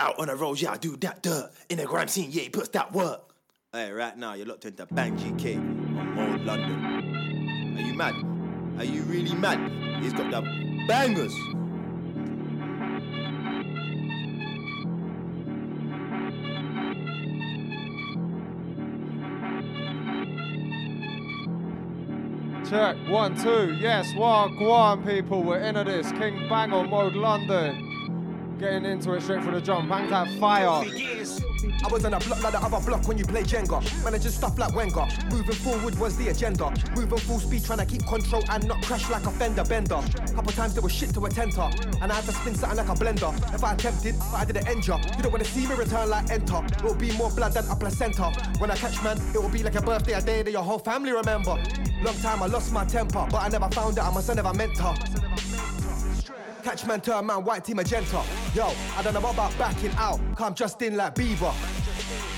Out on the road, yeah, I do that dirt. In the grime scene, yeah, he puts that work. Hey, right now you're locked into Bang GK on Mode London. Are you mad? Are you really mad? He's got the bangers. Check one, two. Yes, one, one, people. We're into this. King Bang on Mode London. Getting into it straight from the jump. Bang that fire. I was on a block like the other block when you play Jenga. Managing stuff like Wenger. Moving forward was the agenda. Moving full speed, trying to keep control and not crash like a fender bender. Couple times there was shit to a to, and I had to spin something like a blender. If I attempted, but I didn't ya. You don't wanna see me return like enter. It will be more blood than a placenta. When I catch man, it will be like a birthday, a day that your whole family remember. Long time I lost my temper, but I never found it. I must have never meant to. Catch man, turn man, white team magenta. Yo, I don't know about backing out. Come just in like Beaver.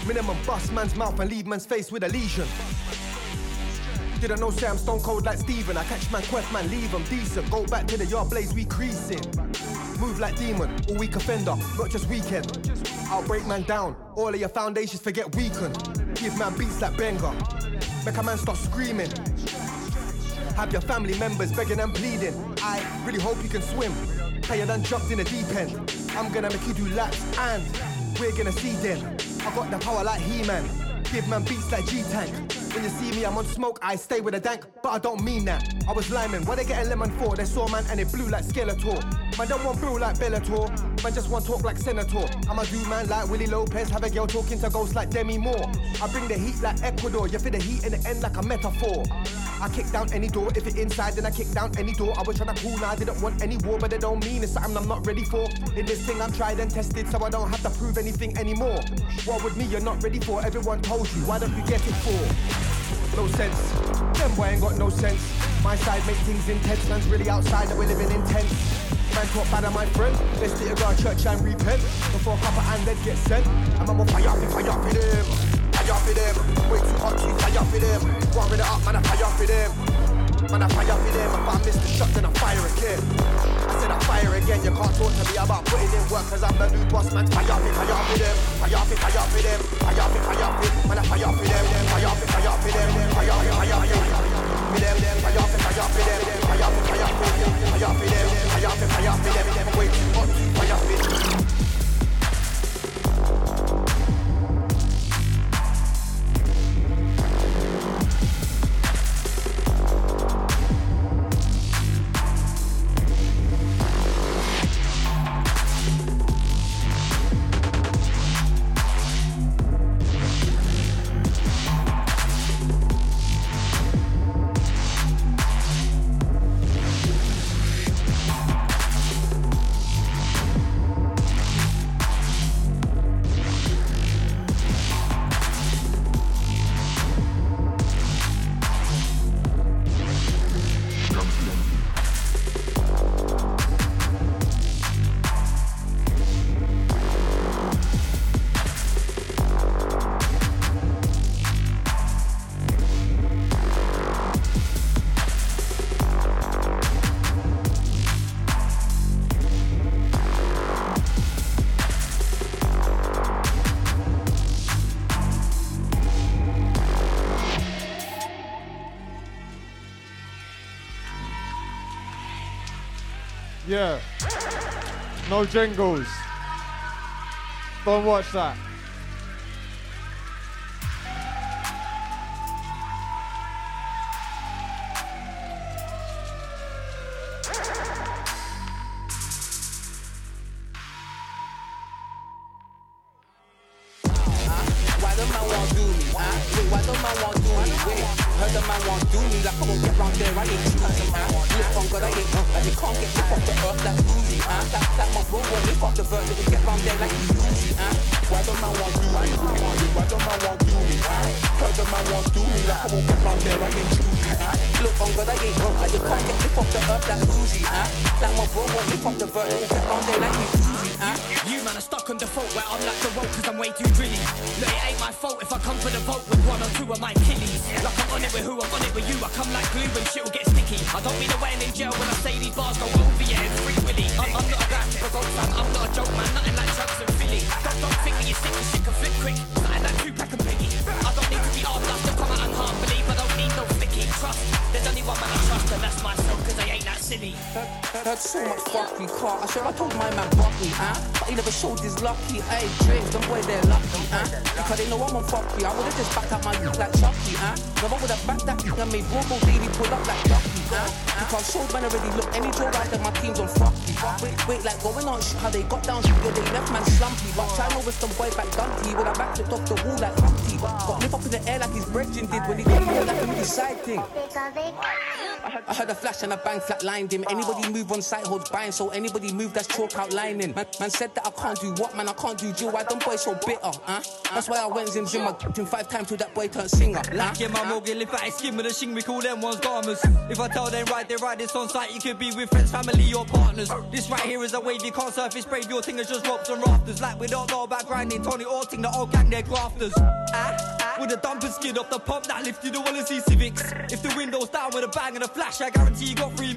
Minimum bust man's mouth and leave man's face with a lesion. Didn't know say I'm stone cold like Steven. I catch man, quest man, leave him decent. Go back to the yard blaze, we creasing. Move like demon, all week offender, not just weekend. I'll break man down, all of your foundations forget weakened. Give man beats like Benga. Make a man start screaming. Have your family members begging and pleading. I really hope you can swim. You done jumped in the deep end. I'm gonna make you do laps and we're gonna see them. I got the power like He-Man. Give man beats like G-Tank. When you see me, I'm on smoke, I stay with a dank, but I don't mean that. I was liming, what they getting lemon for? They saw man and it blew like Skeletor. Man don't want brew like Bellator, man just want talk like Senator. I'ma do man like Willie Lopez, have a girl talking to ghosts like Demi Moore. I bring the heat like Ecuador, you feel the heat in the end like a metaphor. I kick down any door, if it inside, then I kick down any door. I was trying to cool, now I didn't want any war, but it don't mean it's something I'm not ready for. In this thing, I'm tried and tested, so I don't have to prove anything anymore. What with me, you're not ready for, everyone told you, why don't you get it for? No sense, them boy ain't got no sense. My side make things intense, man's really outside that we're living intense. Man talk bad of my friend, let's take a go to church and repent. Before a couple and then get sent. And will fire up, fire up with him. Fire up for them, way too hot to fire for them. Warming it up, man, I fire for them. Man, I fire for them. If I miss the shot, then I fire again. I said I fire again. You can't talk to me about putting in work, cause I'm the new boss, man. Fire for, fire for them. Fire for, fire for them. Fire for, fire for Man, I fire for them. Fire for, fire for them. Fire for, fire for them. Fire for, fire for them. Fire for, fire for them. Fire for them. Fire for, fire for them. Way too hot fire for them. Yeah. No jingles. Don't watch that. How they got down, shit, they left man slumpy. But try over some boy back dumpy with a back flipped off the wall like Humpty. Got lift up in the air like his brethren did when he did it like a mini side thing. I heard a flash and a bang flat lined him. Anybody move on site holds buying, so anybody move that's chalk outlining. Man, man said that I can't do what, man, I can't do Jill. Why them boys so bitter, huh? That's why I went zim zim, I kicked him five times till that boy turned singer. Like mum will get lift out skin with a shing, we call them ones garments. If I tell them right, they right this on site, you could be with friends, family, or partners. This right here is a wave, you can't surface brave, your thing is just ropes and rafters. Like we don't know about grinding, Tony Orting, the old gang, they're grafters. Ah, ah, with a dumper skid off the pump that lift, you don't wanna civics. If the window's down with a bang and a flash, I guarantee you got free.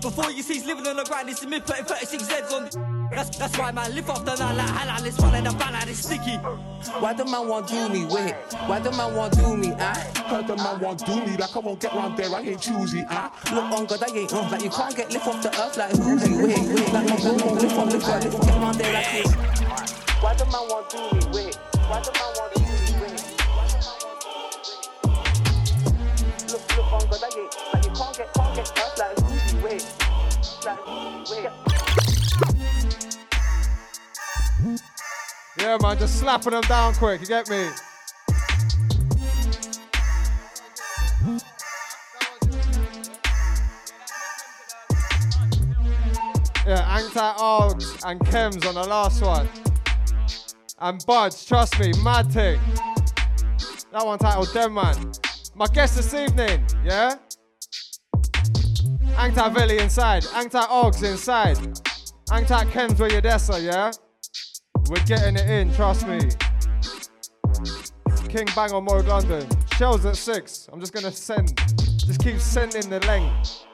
Before you cease living on the grind, it's a mid 36 Z's on. That's, that's why man live off the night like halal, it's fun and the ballad is sticky. Why the man want do me? Wait, why the man want do me? Ah, Heard the man want do me like I won't get round there, I ain't choosy. Ah, look on God, I ain't uh, like you can't get lift off the earth like who's Wait, wait, like my bro won't lift off, lift off, lift off, get round there like this. Why the man want do me? Wait, why the man want do me? Wait. Look, look on God, I ain't like you can't get, can't get earth like who's Wait, like wait. Yeah, man, just slapping them down quick. You get me? Yeah, Angtai Args and Chemz on the last one. And Buds, trust me, mad thing. That one titled Dem Man. My guest this evening, yeah? Angtai Velli inside, Angtai Args inside, Angtai Chemz where you dessa, yeah? We're getting it in, trust me. King Bang on Mode London. Shells at six. I'm just gonna send, just keep sending the length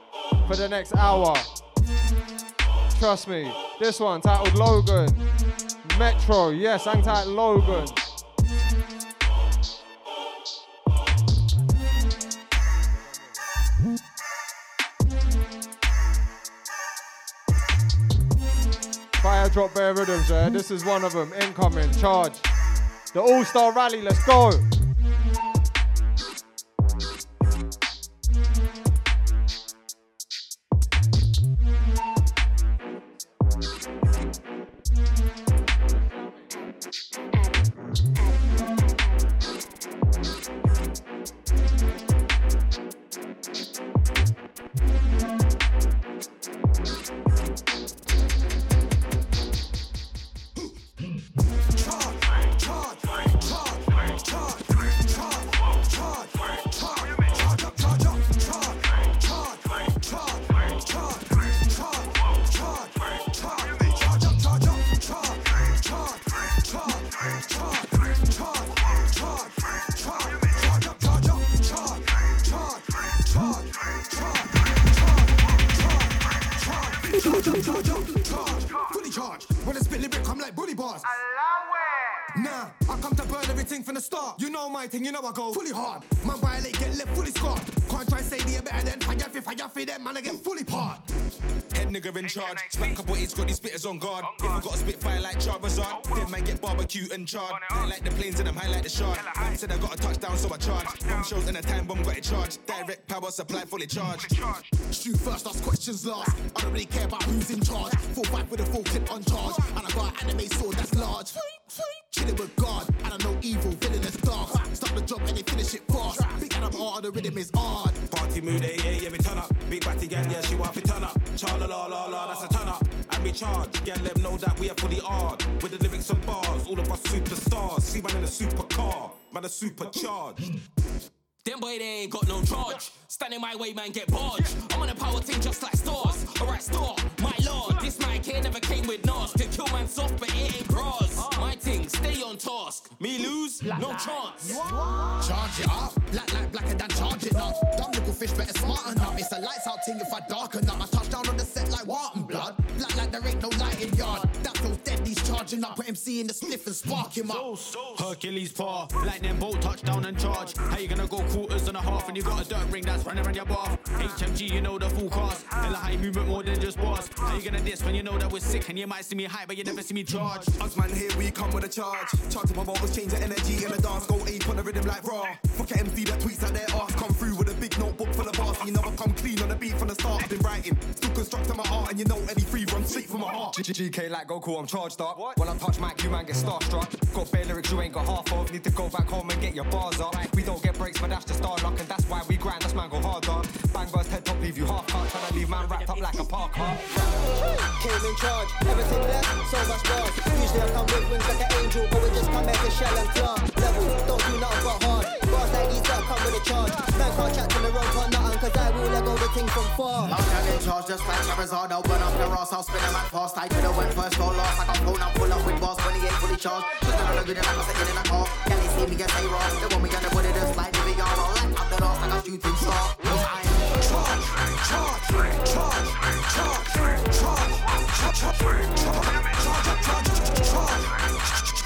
for the next hour. Trust me. This one titled Logan. Metro, yes, I'm titled Logan. Drop bare rhythms, yeah. This is one of them. Incoming, charge. The All Star Rally, let's go. And charred. High like the planes and I'm high like the shard. Man said I got a touchdown, so I charge. Bomb shows and a time bomb got it charged. Oh. Direct power supply fully charged. Shoot first, ask questions last. I don't really care about who's in charge. Full fight with a full clip on charge. And I got an anime sword that's large. Chilling with God, and I know evil, villainous dark. Stop the job and they finish it fast. Big I'm hard, the rhythm is hard. Party mood, yeah, yeah, yeah, we turn up. Big batty gang, yeah, she want to turn up. Cha la la la la, that's a charge, yeah, let them know that we are fully hard. With the lyrics and bars, all of us superstars. See man in a supercar, man a supercharged. Them boy, they ain't got no charge. Standing my way, man, get barged. I'm on a power team just like stars. Alright, store, my lord. This mic here never came with NAS. To kill man soft, but it ain't bras. My thing, stay on task. Me lose, no chance. Charge it up, black like blacker than charge it up. Dumb little fish better smarten up. It's a lights out thing if I darken up. I touch down on the set like Warten blood. Black like there ain't no light in yard. That feels dead, these charges charging up, put MC in the spliff and spark him up. Hercules paw, lightning bolt, touchdown and charge. How you gonna go quarters and a half and you got a dirt ring that's running around your bar? HMG, you know the full cast. Hella high movement more than just bars. How you gonna diss when you know that we're sick and you might see me high, but you never see me charge? Us man, here we come with a charge. Charge to my vocals, change the energy in the dance. Go ape on the rhythm like raw. Fuck a MC that tweets out their ass. Come through with a big notebook full of bars. You never come clean on the beat from the start. I've been writing, still constructing my art, and you know any free run straight from my heart. GK like Goku, I'm charged up. When I touch mic, you man get starstruck. Got bare lyrics you ain't got half of. Need to go back home and get your bars up. We don't get breaks, but that's just our luck, and that's why we grind. That's man go harder. Bang bars, head top, leave you half cut. Tryna leave man wrapped up like a park car. Came in charge, everything left, so much bars. Usually I come with wings like an angel, but we just come back to shell and claw. Level, don't do nothing but hard. Bars like these that come with a charge. Man can't chat to me wrong, can't nothing, cause I will let go the thing from far. I'm down in charge, just like Charizard. Open up the Ross, I'll spin a man fast. I could've went first, go last. I got phone up, pull up with bars when he ain't fully charged. Just another good and I'm sitting in a car. Can they see me get say raw? They want me on the body, just like the VR. I'll light up the last like a shooting star. Cause I'm charge, charge, charge, charge, charge, charge, charge, charge, charge, charge,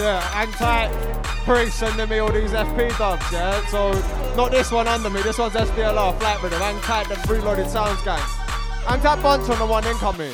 Yeah, hang tight. Priest sending me all these FP dubs, yeah? So, not this one under me, this one's SDLR, flat rhythm. Hang tight, the reloaded sounds gang. Hang tight bunch on the one incoming.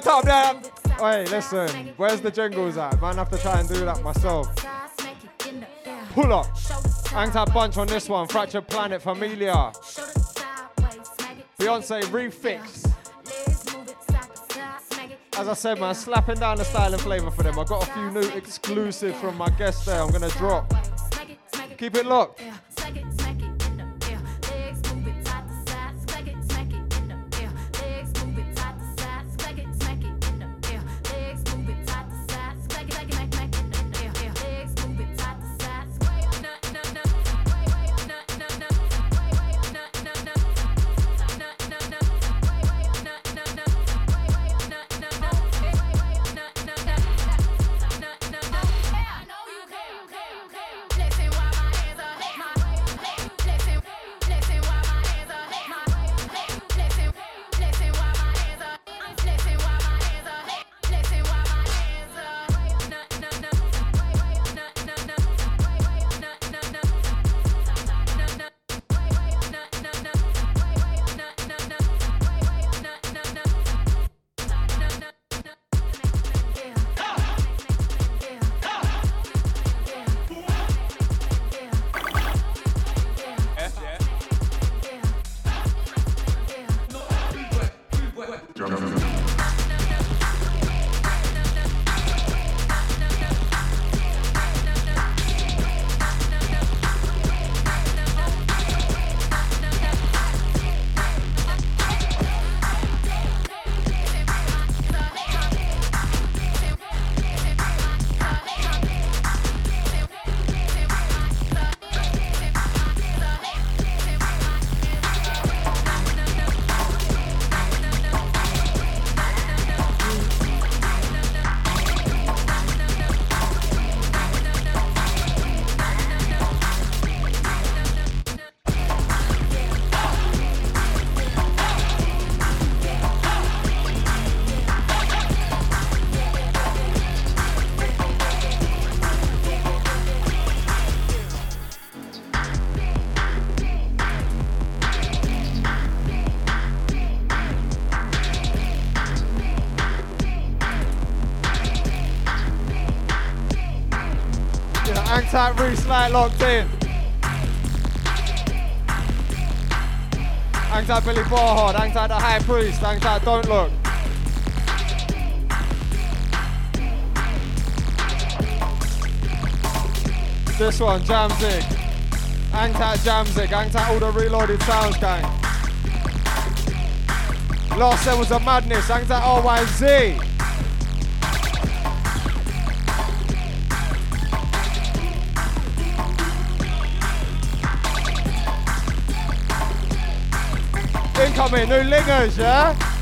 Pull off from the top there. Wait, listen. Where's the jingles at? Man, I have to try and do that myself. Pull up. Hang tight bunch on this one. Fractured Planet Familia. Beyonce refix. As I said, man, slapping down the style and flavor for them. I got a few new exclusives from my guest there. I'm gonna drop. Keep it locked. Tight Reese Light locked in. Hang tight Billy Barhard, hang tight the High Priest, hang tight Don't Look. This one, Jamzig. Hang tight Jamzig, hang tight all the reloaded sounds gang. Last set was a madness, hang tight RYZ. Incoming, new lingers, yeah?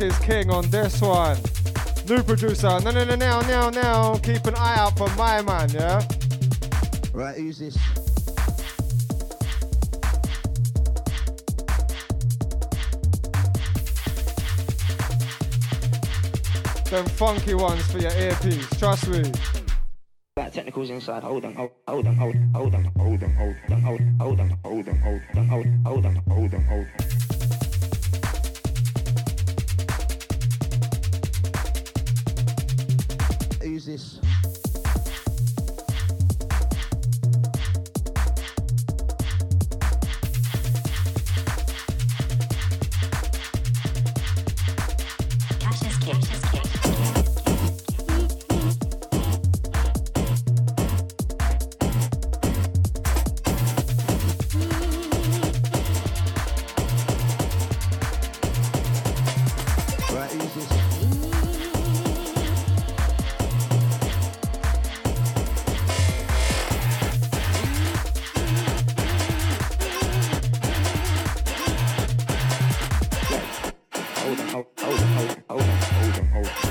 Cash is king on this one. New producer. No, no, no, now, now, now. Keep an eye out for my man, yeah? Right, who's this? Them funky ones for your earpiece, trust me. Got technicals inside. Hold on, hold, hold on, hold, hold on, hold on, hold on, hold, on, hold on, hold on, hold on, hold, hold on, hold on, hold. Who's hold on, hold on, hold on, hold on, hold on, hold on.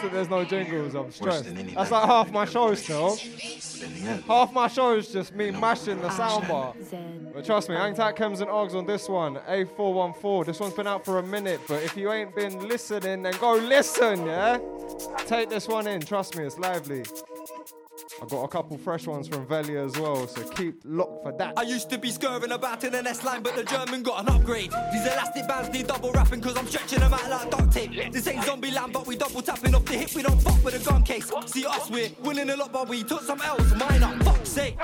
Bro, that there's no jingles. I'm stressed. That's like half my show still. Half my show is just me mashing the soundbar. But trust me, Angtak comes and Args on this one, A414. This one's been out for a minute, but if you ain't been listening, then go listen, yeah? Take this one in, trust me, it's lively. I got a couple fresh ones from Velia as well, so keep look for that. I used to be scurrying about in an S-line, but the German got an upgrade. These elastic bands need double wrapping, cause I'm stretching them out like duct tape. This ain't zombie land, but we double tapping off the hip, we don't fuck with a gun case. See us, we're winning a lot, but we took some L's, mine up, fuck's sake.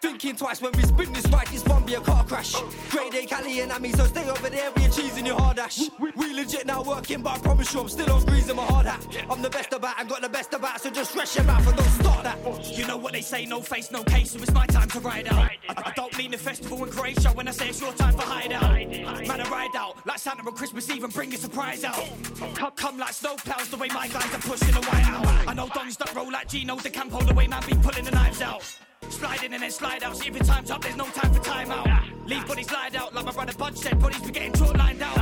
Thinking twice when we spin this right, this one be a car crash. Grade A Cali and Ami, so stay over there with your cheese and your hard ash. We legit now working, but I promise you I'm still on greasing my hard hat. I'm the best about, I got the best about, it, so just stretch your mouth and don't start that. You know what they say, no face, no case, so it's my time to ride out. I, I don't mean the festival and grave show when I say it's your time for hideout. Man, I ride out like Santa on Christmas Eve and bring a surprise out. Come, come like snowplows the way my guys are pushing the white out. I know dons that roll like Gino, the campo, the way man be pulling the knives out. Sliding and then slide out, see if your time's up, there's no time for time out. Leave bodies slide out, like my brother Bud said, bodies be getting short lined out.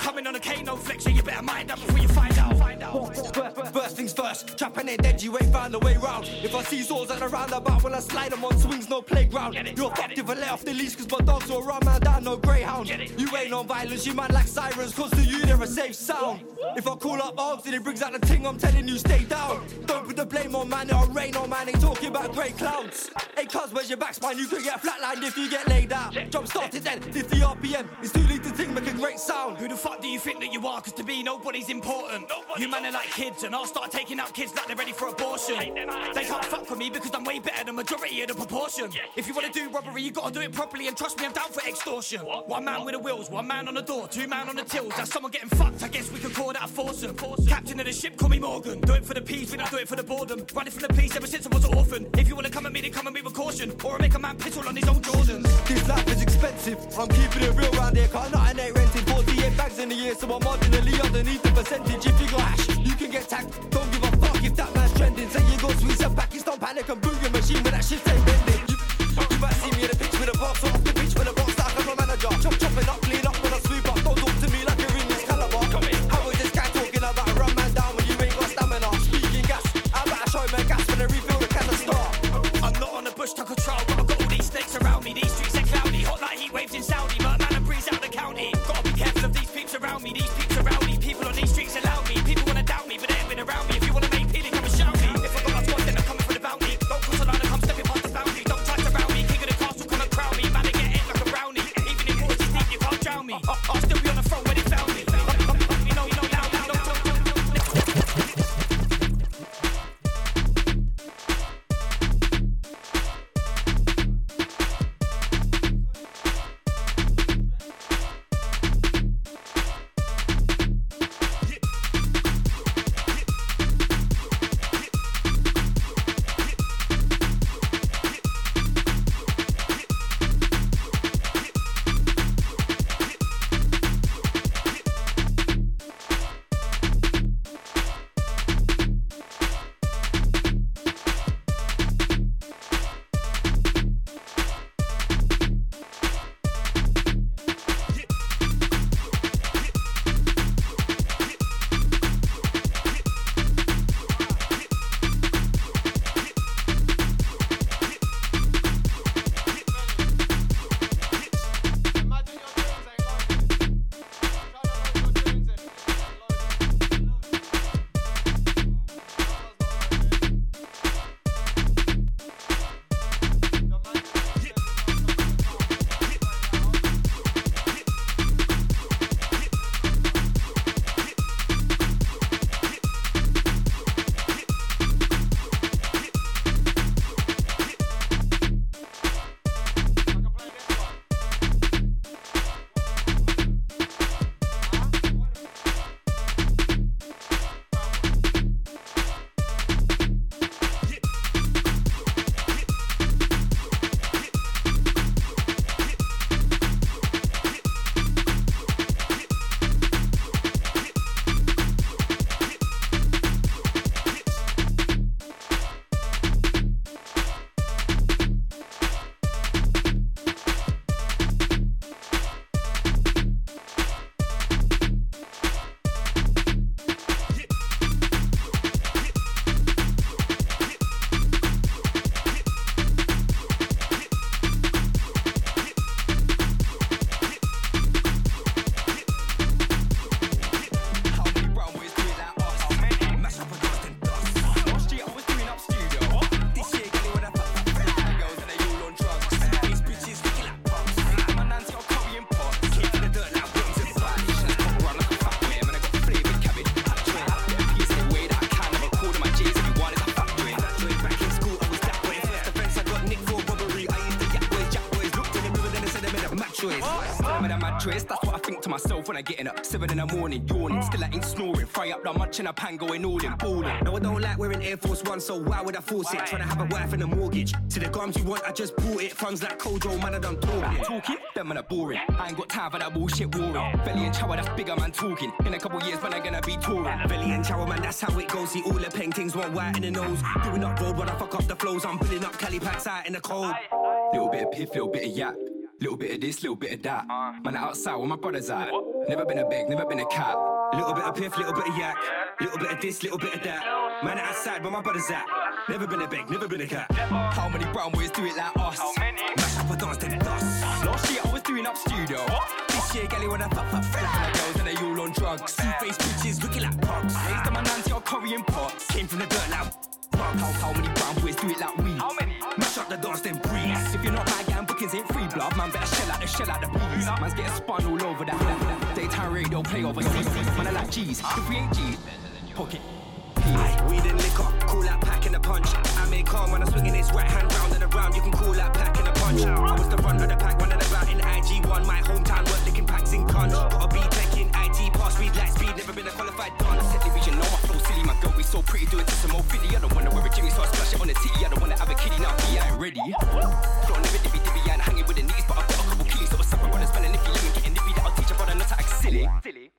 Coming on a K, no flex, so you better mind up before you find out. Find out. First things first, trapping it dead, you ain't found a way round. If I see swords at the roundabout, when I slide them on swings, no playground. You're fucked if I let off the leash, cause my dogs will run man down, no greyhound. You ain't on violence, you man like sirens, cause to you they're a safe sound. If I call up arms and it brings out the ting, I'm telling you, stay down. Don't put the blame on man, it'll rain on man, ain't talking about grey clouds. Hey, cuz, where's your back spine? You could get a flatlined if you get laid out. Jump started then, 50 RPM, it's too late to think, make a great sound. Who the fuck do you think that you are? Cause to me, nobody's important. You man are like kids, and I'll start taking out kids like they're ready for abortion. They can't fuck with me because I'm way better than majority of the proportion. If you wanna do robbery, you gotta do it properly, and trust me, I'm down for extortion. One man with the wheels, one man on the door, two man on the tills. That's someone getting fucked, I guess we could call that a foursome. Captain of the ship, call me Morgan. Do it for the peace, we don't do it for the boredom. Running from the police ever since I was an orphan. If you wanna come at me, come at me with caution. Or I make a man piss all on his own Jordans. This life is expensive, I'm keeping it real round here, car nothing ain't rented. 48 bags in a year, so I'm marginally underneath the percentage. If you got hash, you can get tagged. Don't give a fuck if that man's trending. Say you got sweet and back, it's not panic and your machine when that shit ain't bending. You, might see me in the pitch with a box, or off the pitch with a box like I'm a manager. Chop chopping up, clean Bush to control, when I get in at seven in the morning, yawning. Still I ain't snoring. Fry up the munch in a pan, going all in, balling. No, I don't like wearing Air Force One, so why would I force it? Trying to have a wife and a mortgage. To the gums you want, I just bought it. Funds like Kojo, man, I done talking. Talking? Them man are boring. I ain't got time for that bullshit warring. Belly and shower, that's bigger man talking. In a couple years, man, I'm gonna be touring. Belly and shower, man, that's how it goes. See all the paintings want white in the nose. Doing up road when I fuck up the flows. I'm building up Cali packs out in the cold. Little bit of piff, little bit of yap. Little bit of this, little bit of that. Man, outside where my brothers at. Never been a beg, never been a cat. Little bit of piff, little bit of yak. Little bit of this, little bit of that. Man, outside where my brothers at. Never been a beg, never been a cat. How many brown boys do it like us? Mash up a dance, then dust. Last year I was doing up studio. This year, galley when I fuck fuck fuck my girls and they all on drugs. Two face bitches looking like pugs. Raised them my nancy or curry and pots. Came from the dirt like fuck. How, how many brown boys do it like we? How many? Mash up the dance, then breathe. If you're not my gang, bookings ain't free, blood. Man, better shell out the shell out the breeze. Man's getting spun all over the that. Daytime radio play overseas. Man, I like G's. If we ain't G's, pocket. Aye, weed and liquor, cool that pack in the punch. I make calm when I'm swinging his right hand round and around. You can call that pack in the punch. I was the front of the pack, running about in IG1. My hometown work licking packs in conch. Gotta be taking IT, pass speed, light speed. Never been a qualified don. I set the vision, know my flow silly. My girl, we so pretty, do it to some old fitty. I don't wanna wear a Jimmy, so I splash it on the titty. I don't wanna have a kitty, now I ain't ready. Flow never dibby dibby, ain't hanging with the knees, but I've got a couple keys. So what's up, my brother spelling if you silly.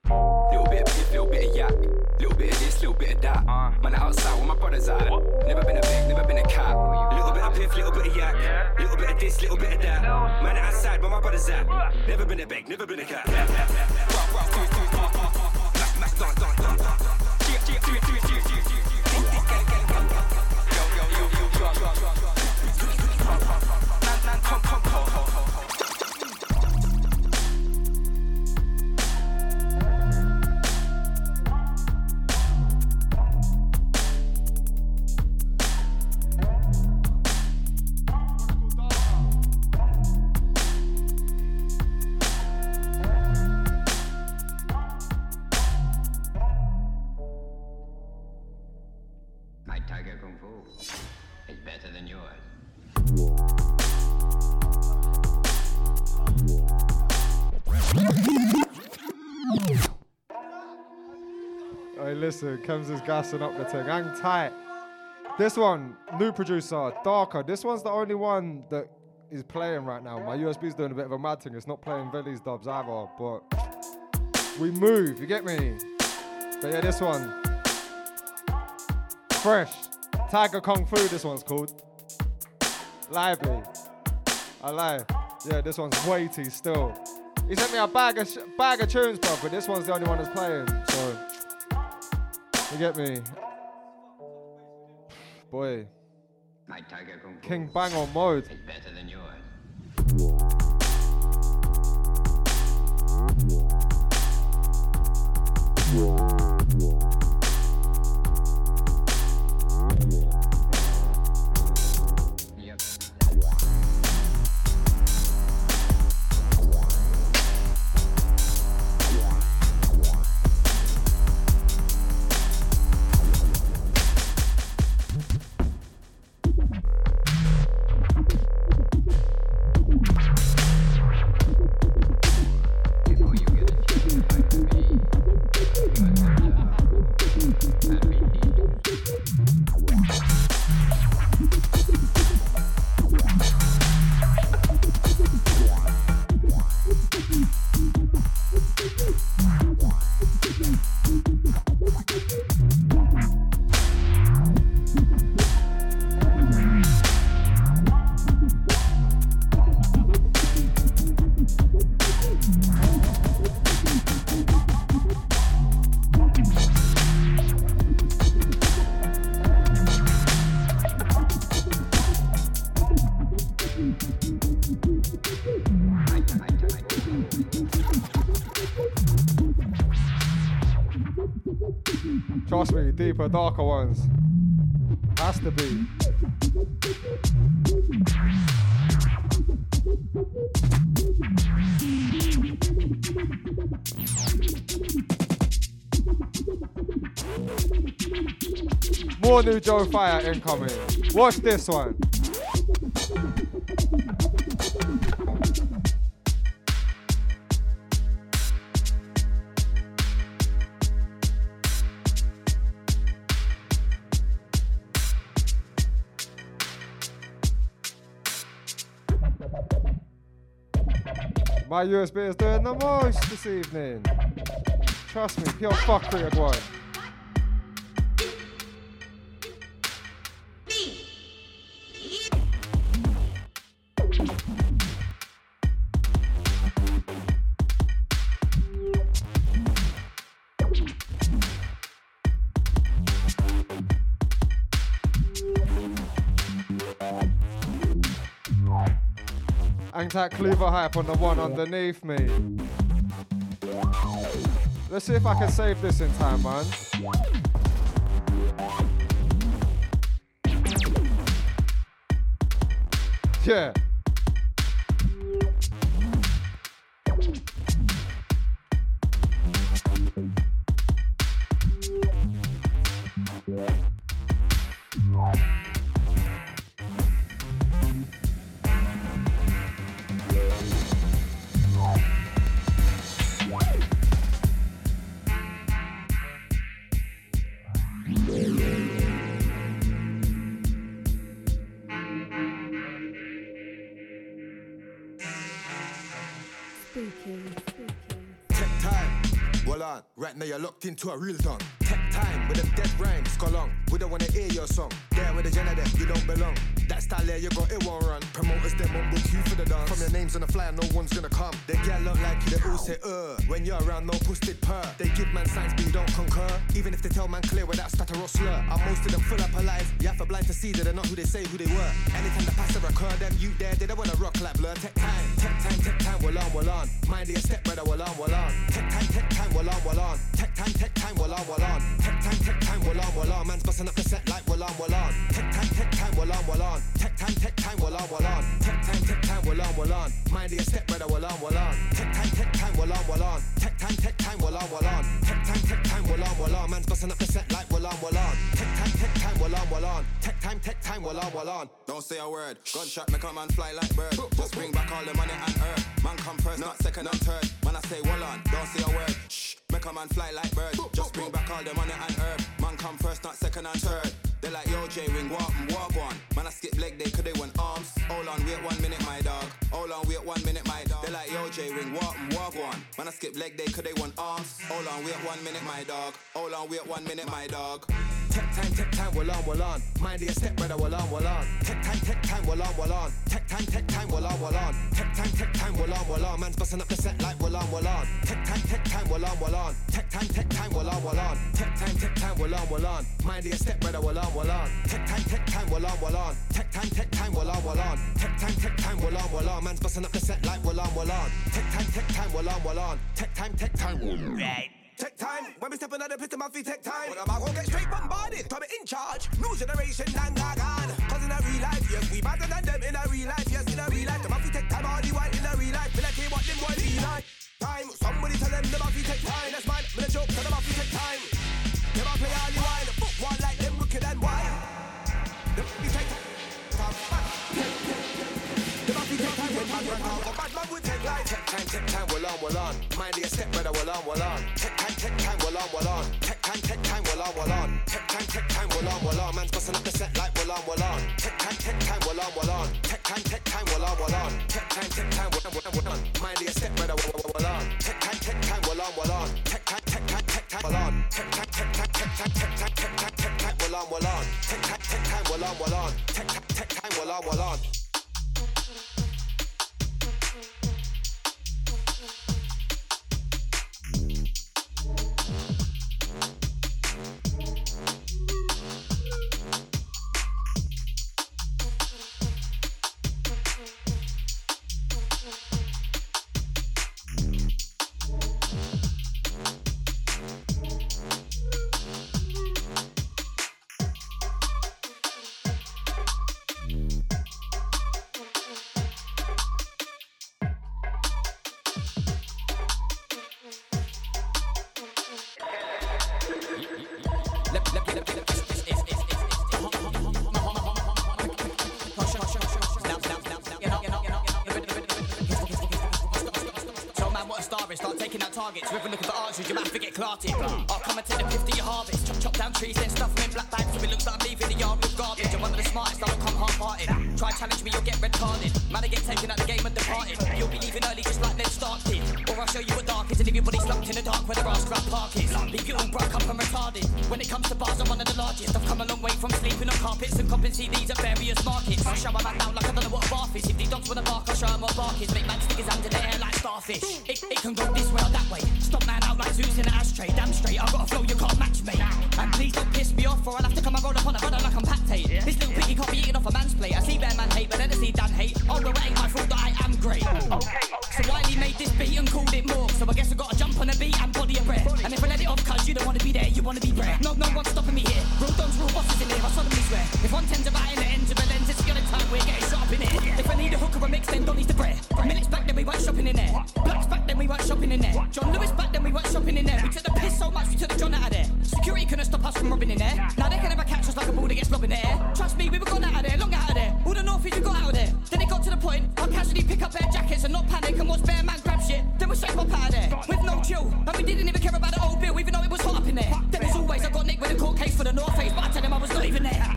Little bit of beef, little bit of yak. Little bit of this, little bit of that. Man, outside where my brothers at. Never been a big, never been a cat. Little bit of piff, little bit of yak. Little bit of this, little bit of that. Man, outside where my brothers at. Never been a big, never been a cat. Rock, rock, do it. Mash, mash, listen, Chemz is gassing up the thing. Hang tight. This one, new producer, Darker. This one's the only one that is playing right now. My USB's doing a bit of a mad thing. It's not playing Velli's dubs either, but we move, you get me? But yeah, this one. Fresh. Tiger Kung Fu, this one's called. Lively. I lie. Yeah, this one's weighty still. He sent me a bag of sh- bag of tunes, bro, but this one's the only one that's playing. So you get me? Boy, My Tiger Kung King Bang on mode. is better than yours. Deeper, darker ones. Has to be. More new Joe Fire incoming. Watch this one. My USB is doing the most this evening. Trust me, pure fuckery again. Angtac Cleaver hype on the one underneath me. Let's see if I can save this in time, man. Yeah. Locked into a real done. Tech time with them dead rhymes, go long. We don't wanna hear your song. There with the that you don't belong. Style there you got it won't run. Promoters them won't book you for the dance. From your names on the flyer, no one's gonna come. They get look like you, they all say uh. When you're around, no posted purr. They give man signs, but you don't concur. Even if they tell man clear without stutter or slur. And most of them full up alive. You have to blind to see that they're not who they say who they were. Anytime the past occur, them you there, they don't wanna rock like blur. Tech time, tech time, tech time, well on, well on. Mind your step brother, well on, well on. Tech time, tech time, well on, well on. Tech time, tech time, well on, well on. Tech time, tech time, well on, well on. Man's busting up the set like well on, well on. Tech time, tech time, well on, well on. Tech time, tech time, well on, well on. Tech time, tech time, well on, well on. Mind your step brother, well on, well on. Tech time, tech time, well on, well on. Tech time, tech time, well on, well on. Tech time, tech time, well on, well on. Man's busting up the set like well on, well on. Tech time, tech time, well on, well on. Tech time, tech time, well on, well on. Don't say a word. Gunshot make a man fly like bird. Just bring back all the money and earth. Man come first, not second, not third. Man I say well on. Don't say a word. Shh. Make a man fly like bird. Just bring back all the money and earth. Man come first, not second and third. They like yo J ring walk and walk on. Man I skip leg day 'cause they want arms. Hold on, wait one minute, my dog. Hold on, wait one minute, my dog. They like yo J ring walk and walk on. Man I skip leg day 'cause they want arms. Hold on, wait one minute, my dog. Hold on, wait one minute, my dog. Tech time, tech time, well on, well on. Mind your step brother, well on, well on. Tech time, tech time, well on, well on. Tech time, tech time, well on, well on. Tech time, tech time, well on, well on. Man's busting up the set like well on, well on. Tech time, tech time, well on, well on. Tech time, tech time, well on, well on. Tech time, tech time, well on, well on. Mind your step brother, well on, well on. Tech time, tech time, well on, well on. Tech time, tech time, well on, well on. Tech time, tech time, well on, well on. Man's busting up the set like well on, well on. Tech time, tech time, well on, well on. Tech time, tech time, well on. Right. Tech time, when we step out the pit of my feet, take time. When I'm out, get straight bombarded. Tommy in charge, new generation, and gone. Cause in a real life, yes, we better than them in a real life, yes, in a real life. The Buffy tech time, all the while in a real life. Tell you what them boys be like? Time, somebody tell them the Buffy take time. That's mine, with a joke, tell the Buffy take time. Them I play all the while, foot one like them wicked and wild. The Buffy tech time. The Buffy tech time, when will take life. Tech time, tech time, well on, well on. Mind your step, brother, well on, well on. On, well on. Tech time, tech time, well on, well on. Tech time, tech time, well on, well on. Man's busting up the set like well on, well on. Tech time, tech time, well on, well on. Tech time, tech time, well on, well on. Tech time, tech time, well on, well on. Mind your step, brother, well, well on. Tech time, tech time, well on, well on. Tech time, tech time, tech time, well on. Tech time, tech time, tech time, tech time, tech time, tech time, well on, well on. Tech time, tech time, well on, well on. Tech time, tech time, well on, well on. Half-hearted. Try challenge me, you'll show red carded. Man, I get taken out the game and departed. You'll be leaving early just like Ned Stark. and everybody's locked in the dark where the grass grab park is. Leave you all broke up and retarded. When it comes to bars, I'm one of the largest. I've come a long way from sleeping on carpets and copping CDs at various markets. I'll show a man down like I don't know what a bath is. If these dogs wanna bark, I'll show 'em what bark is. Make man stick his hand in the air like starfish. It, it can go this way or that way. Stop man out like Zeus in an ashtray. Damn straight, I've got a flow you can't match, mate. And please don't piss me off, or I'll have to come and roll up on a brother like I'm pactate. This little piggy can't be eating off a man's plate. I see bear man hate, but then I see Dan hate. Oh, well, it ain't my fault that I am great. So Wiley made this beat and called it more. So I guess I gotta jump on a beat and body a breath. And if I let it off, cuz you don't wanna be there, you wanna be bred. No, no one's stopping me here. Real dons, real bosses in here, I solemnly swear. If one tends about in the ends of a lens, it's only time we're getting shot up in here. If I need a hook or a mix, then Donny's the bread. Minutes back, then we weren't shopping in there. Blacks back, then we weren't shopping in there. John Lewis back, then we weren't shopping in there. We took the piss so much, we took the John out of there. Security couldn't stop us from robbing in there. Now they can never catch us like a ball that gets lobbed in the air. Trust me, we were gone out of there, long out of there. All the northies we got out of there. Then it got to the point, I'll casually pick up air jackets and not panic and watch bear man grab shit. Then we shake up out of there. With no chill. And we didn't even care about the old bill, even though it was hot up in there. Then as always, I got nicked with a court case for the North Face, but I tell him I was not even there.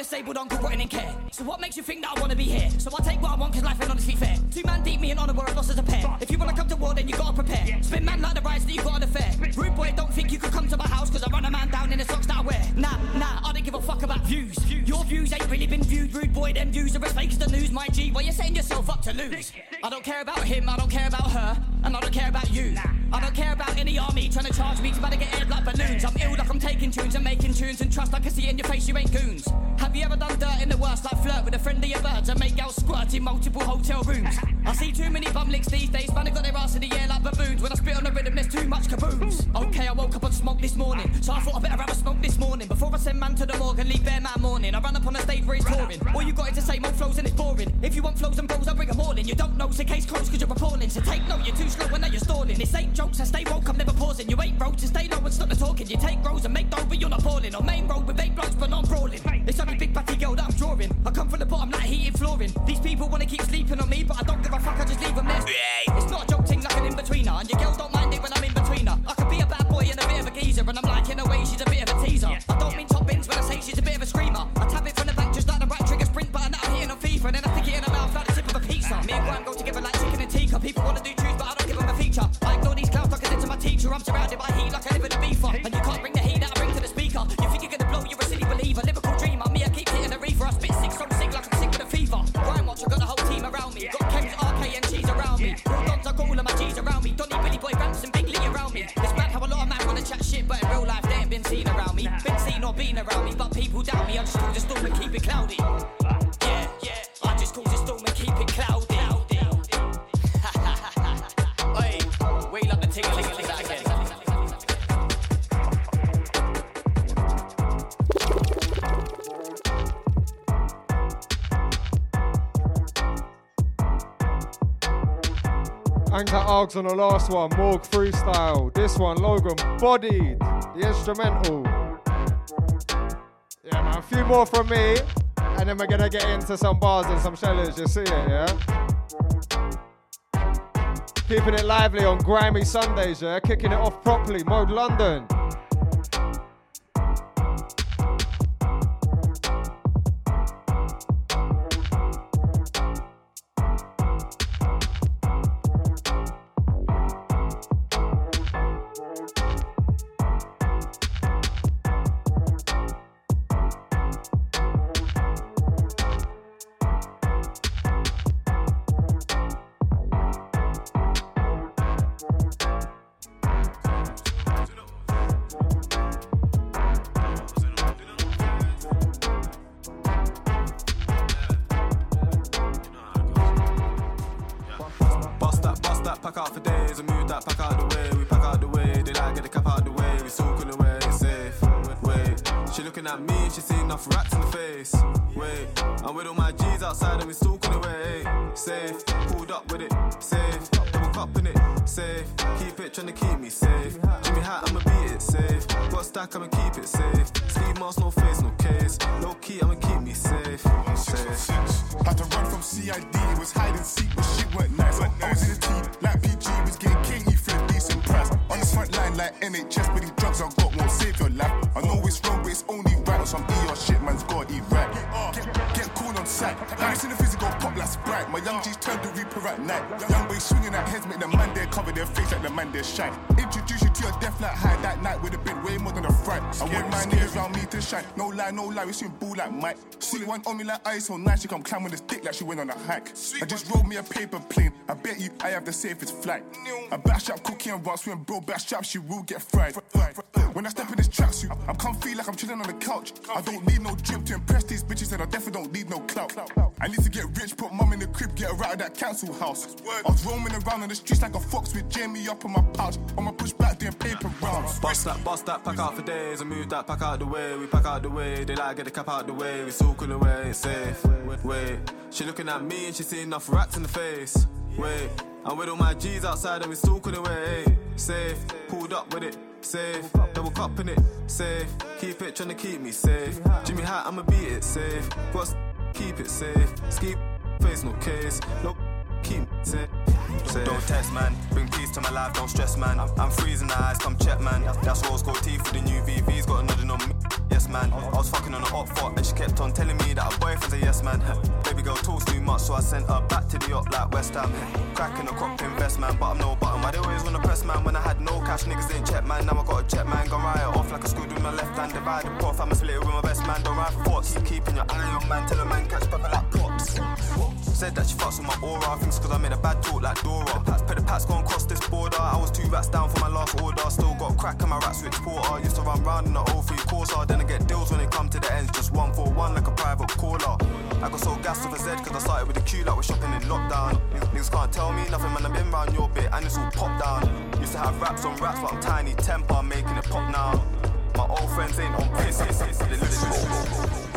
Disabled uncle rotting in care. So what makes you think that I wanna be here? So I take what I want, cause life ain't honestly fair. Two man deep, me and honor were a loss as a pair. If you wanna come to war, then you gotta prepare. Spin man like the rides that you got on the fair. Rude boy, don't think you could come to my house, cause I run a man down in the socks that I wear. Nah, nah, I don't give a fuck about views. Your views ain't really been viewed, rude boy, them views are as fake as the news, my G. Why you setting yourself up to lose? I don't care about him, I don't care about her, and I don't care about you. I don't care about any army trying to charge me to better get aired like balloons. I'm ill like I'm taking tunes and making tunes and trust I can see in your face you ain't goons. Have you ever done dirt in the worst like flirt with a friend of your birds and make girls squirt in multiple hotel rooms? I see too many bum licks these days, man, they got their ass in the air like baboons. When I spit on the rhythm, there's too much kabooms. Okay, I woke up on smoke this morning, so I thought I better have a smoke this morning before I send man to the morgue and leave bare man morning. I run up on the stage where he's touring. All you got is to say more flows and it's boring. If you want flows and bros, I'll bring them all in. You don't know, so case closed cause you're appalling. So take note, you're too slow and now you're stalling. This ain't jokes, I stay woke, I'm never pausing. You ain't broke, to stay low and stop the talking. You take rows and make dough, but you're not balling. On main road with eight blokes, but not brawling. It's only big batty girl that I'm drawing. I come from the bottom like heated flooring. These people wanna keep sleeping on me, but I don't give a fuck, I just leave them there. It's not a joke thing like an in-betweener, and your girls don't mind it when I'm in between her. I could be a bad boy and a bit of a geezer, and I'm like, in a way, she's a bit of a teaser. I don't mean top bins when I say she's a bit of a screamer. I tap it from the back just like the right trigger sprint button that I'm hitting on FIFA, and then I stick it in her mouth like the tip of a pizza. Me and Graham go together like chicken and teacup. People wanna do tunes, but I don't give them a feature. I ignore these clowns like I did to my teacher. I'm surrounded by heat like I live in a beefer, and you can't bring the heat that I bring to the speaker. You think you're gonna blow, you're a silly believer. Liverpool dreamer, me I got the whole team around me. Got Chemz, RK, and cheese around me. Real dons, I got all of my G's around me. Donny, Billy Boy, Ramps, and Big Lee around me. It's bad how a lot of man wanna chat shit, but in real life they ain't been seen around me. Been seen or been around me, but people doubt me. I just cause the storm and keep it cloudy. Yeah, yeah, I just cause the storm and keep it cloudy. Anchor Args on the last one, Morg freestyle. This one, Logan bodied the instrumental. Yeah, man, a few more from me, and then we're gonna get into some bars and some shellers. You see it, yeah? Keeping it lively on grimy Sundays, yeah? Kicking it off properly, Mode London. At me, she seen enough rats in the face. Wait, I'm with all my G's outside and we stalking away. Safe, pulled up with it, safe. Double cup in it, safe. Keep it, tryna keep me safe. Jimmy hat, I'ma beat it safe. Got stack, I'ma keep it safe. Ski mask, no face, no case. Low key, I'ma keep me safe. Safe. Had to run from CID, it was hide and seek, but shit weren't nice. I was in the team, like PG was getting king, he flipped decent price. On the front line, like NHS, but these drugs I got won't save your life. I know it's wrong, but it's only some ER shit, man's gotta eat right. Get, get cool on sight. Have you seen the physical pop like Sprite? My young G's turned to Reaper at night. Young boys swinging at heads, make the man there cover their face like the man there shine. Introduce you to your death like high that night would have been way more than a fright. I want my niggas round me to shine. No lie, no lie, we swim ball like Mike. See one on me like ice so nice, she come climb on this dick like she went on a hike. I just rolled me a paper plane. I bet you I have the safest flight. I bash up cookie and once when bro bash up, she will get fried. When I step in this tracksuit, I'm comfy like I'm chilling on the couch. I don't need no drip to impress these bitches, and I definitely don't need no clout. I need to get rich, put mum in the crib, get her out of that council house. I was roaming around on the streets like a fox with Jamie up on my pouch. On my push back doing paper rounds. Bust that, bust that, pack out for days. I move that pack out the way. We pack out the way. They like get the cap out the way. We so cool away, it's safe. Wait, she looking at me and she seeing enough rats in the face. Wait, I'm with all my G's outside and we stalking away. Safe, pulled up with it. Safe, double cup in it. Safe, keep it trying to keep me safe. Jimmy Hat, I'ma beat it safe. Got s- keep it safe. Ski face no case. Keep it safe. Don't test, man. Bring peace to my life, don't stress, man. I'm, freezing the eyes, come check, man. That's rose gold teeth for the new VVs, got a on me. Yes, man. I was fucking on the op fort and she kept on telling me that her boyfriend's a yes, man. Baby girl talks too much, so I sent her back to the op like West Ham. Cracking a crop invest, man, but I'm no button. Why they always wanna press, man? When I had no cash, niggas didn't check, man. Now I got a check, man. Gone right off like a screw with my left hand. Divide the prof, I'ma split it with my best man. Don't ride for forks, keep keeping your eye on, man. Tell a man catch pepper like pops. Said that she fucks with my aura, cause I made a bad talk like Dora. Pats, put the pats gone cross this border. I was two rats down for my last order. Still got crack in my rat switch porter. Used to run round in the 03 Corsa. Then I get deals when it come to the ends. Just one for one like a private caller. I got so gassed with a Z cause I started with a Q like we're shopping in lockdown. Niggas can't tell me nothing, man. I've been round your bit and it's all pop down. Used to have raps on raps, but I'm tiny temper, making it pop now. My old friends ain't on piss, they literally.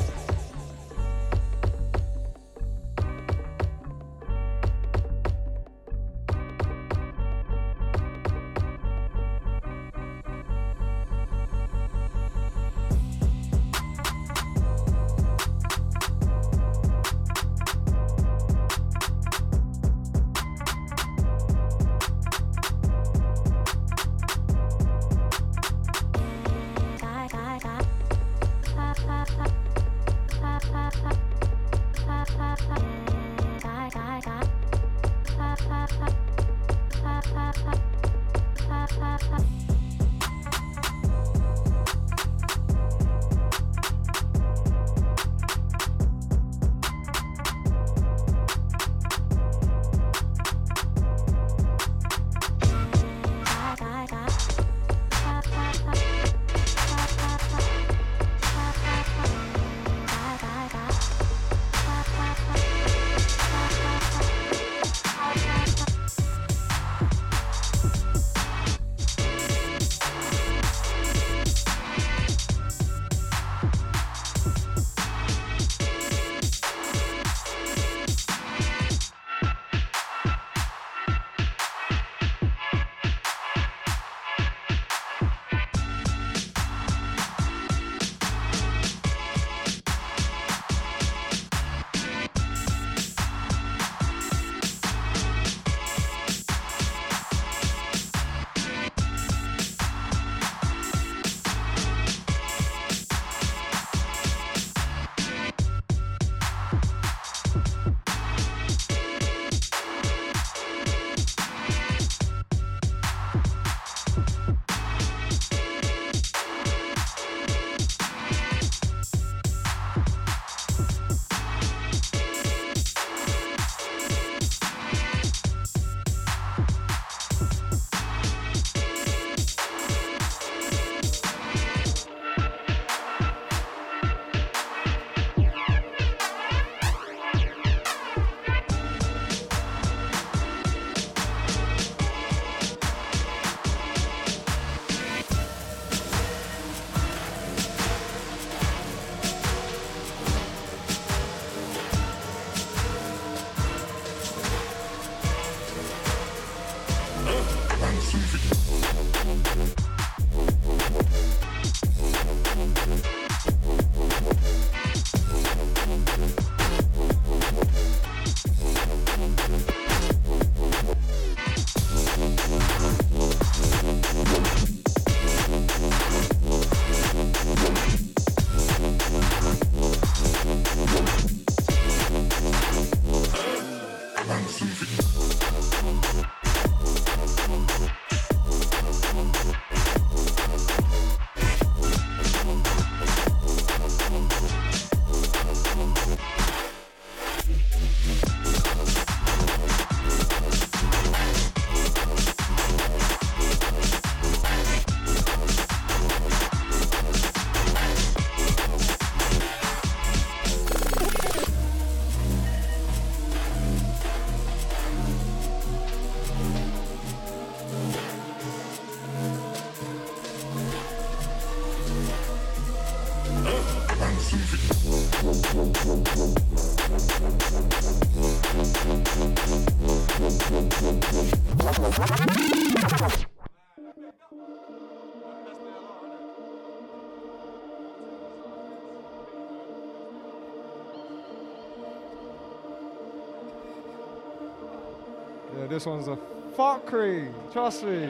Yeah, this one's a fuckery. Trust me.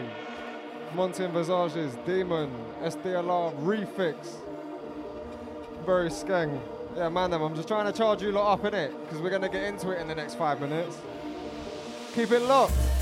Monty and Visage's Demon SDLR Refix. Very skeng. Yeah, man. I'm just trying to charge you lot up in it because we're gonna get into it in the next five minutes. Keep it locked.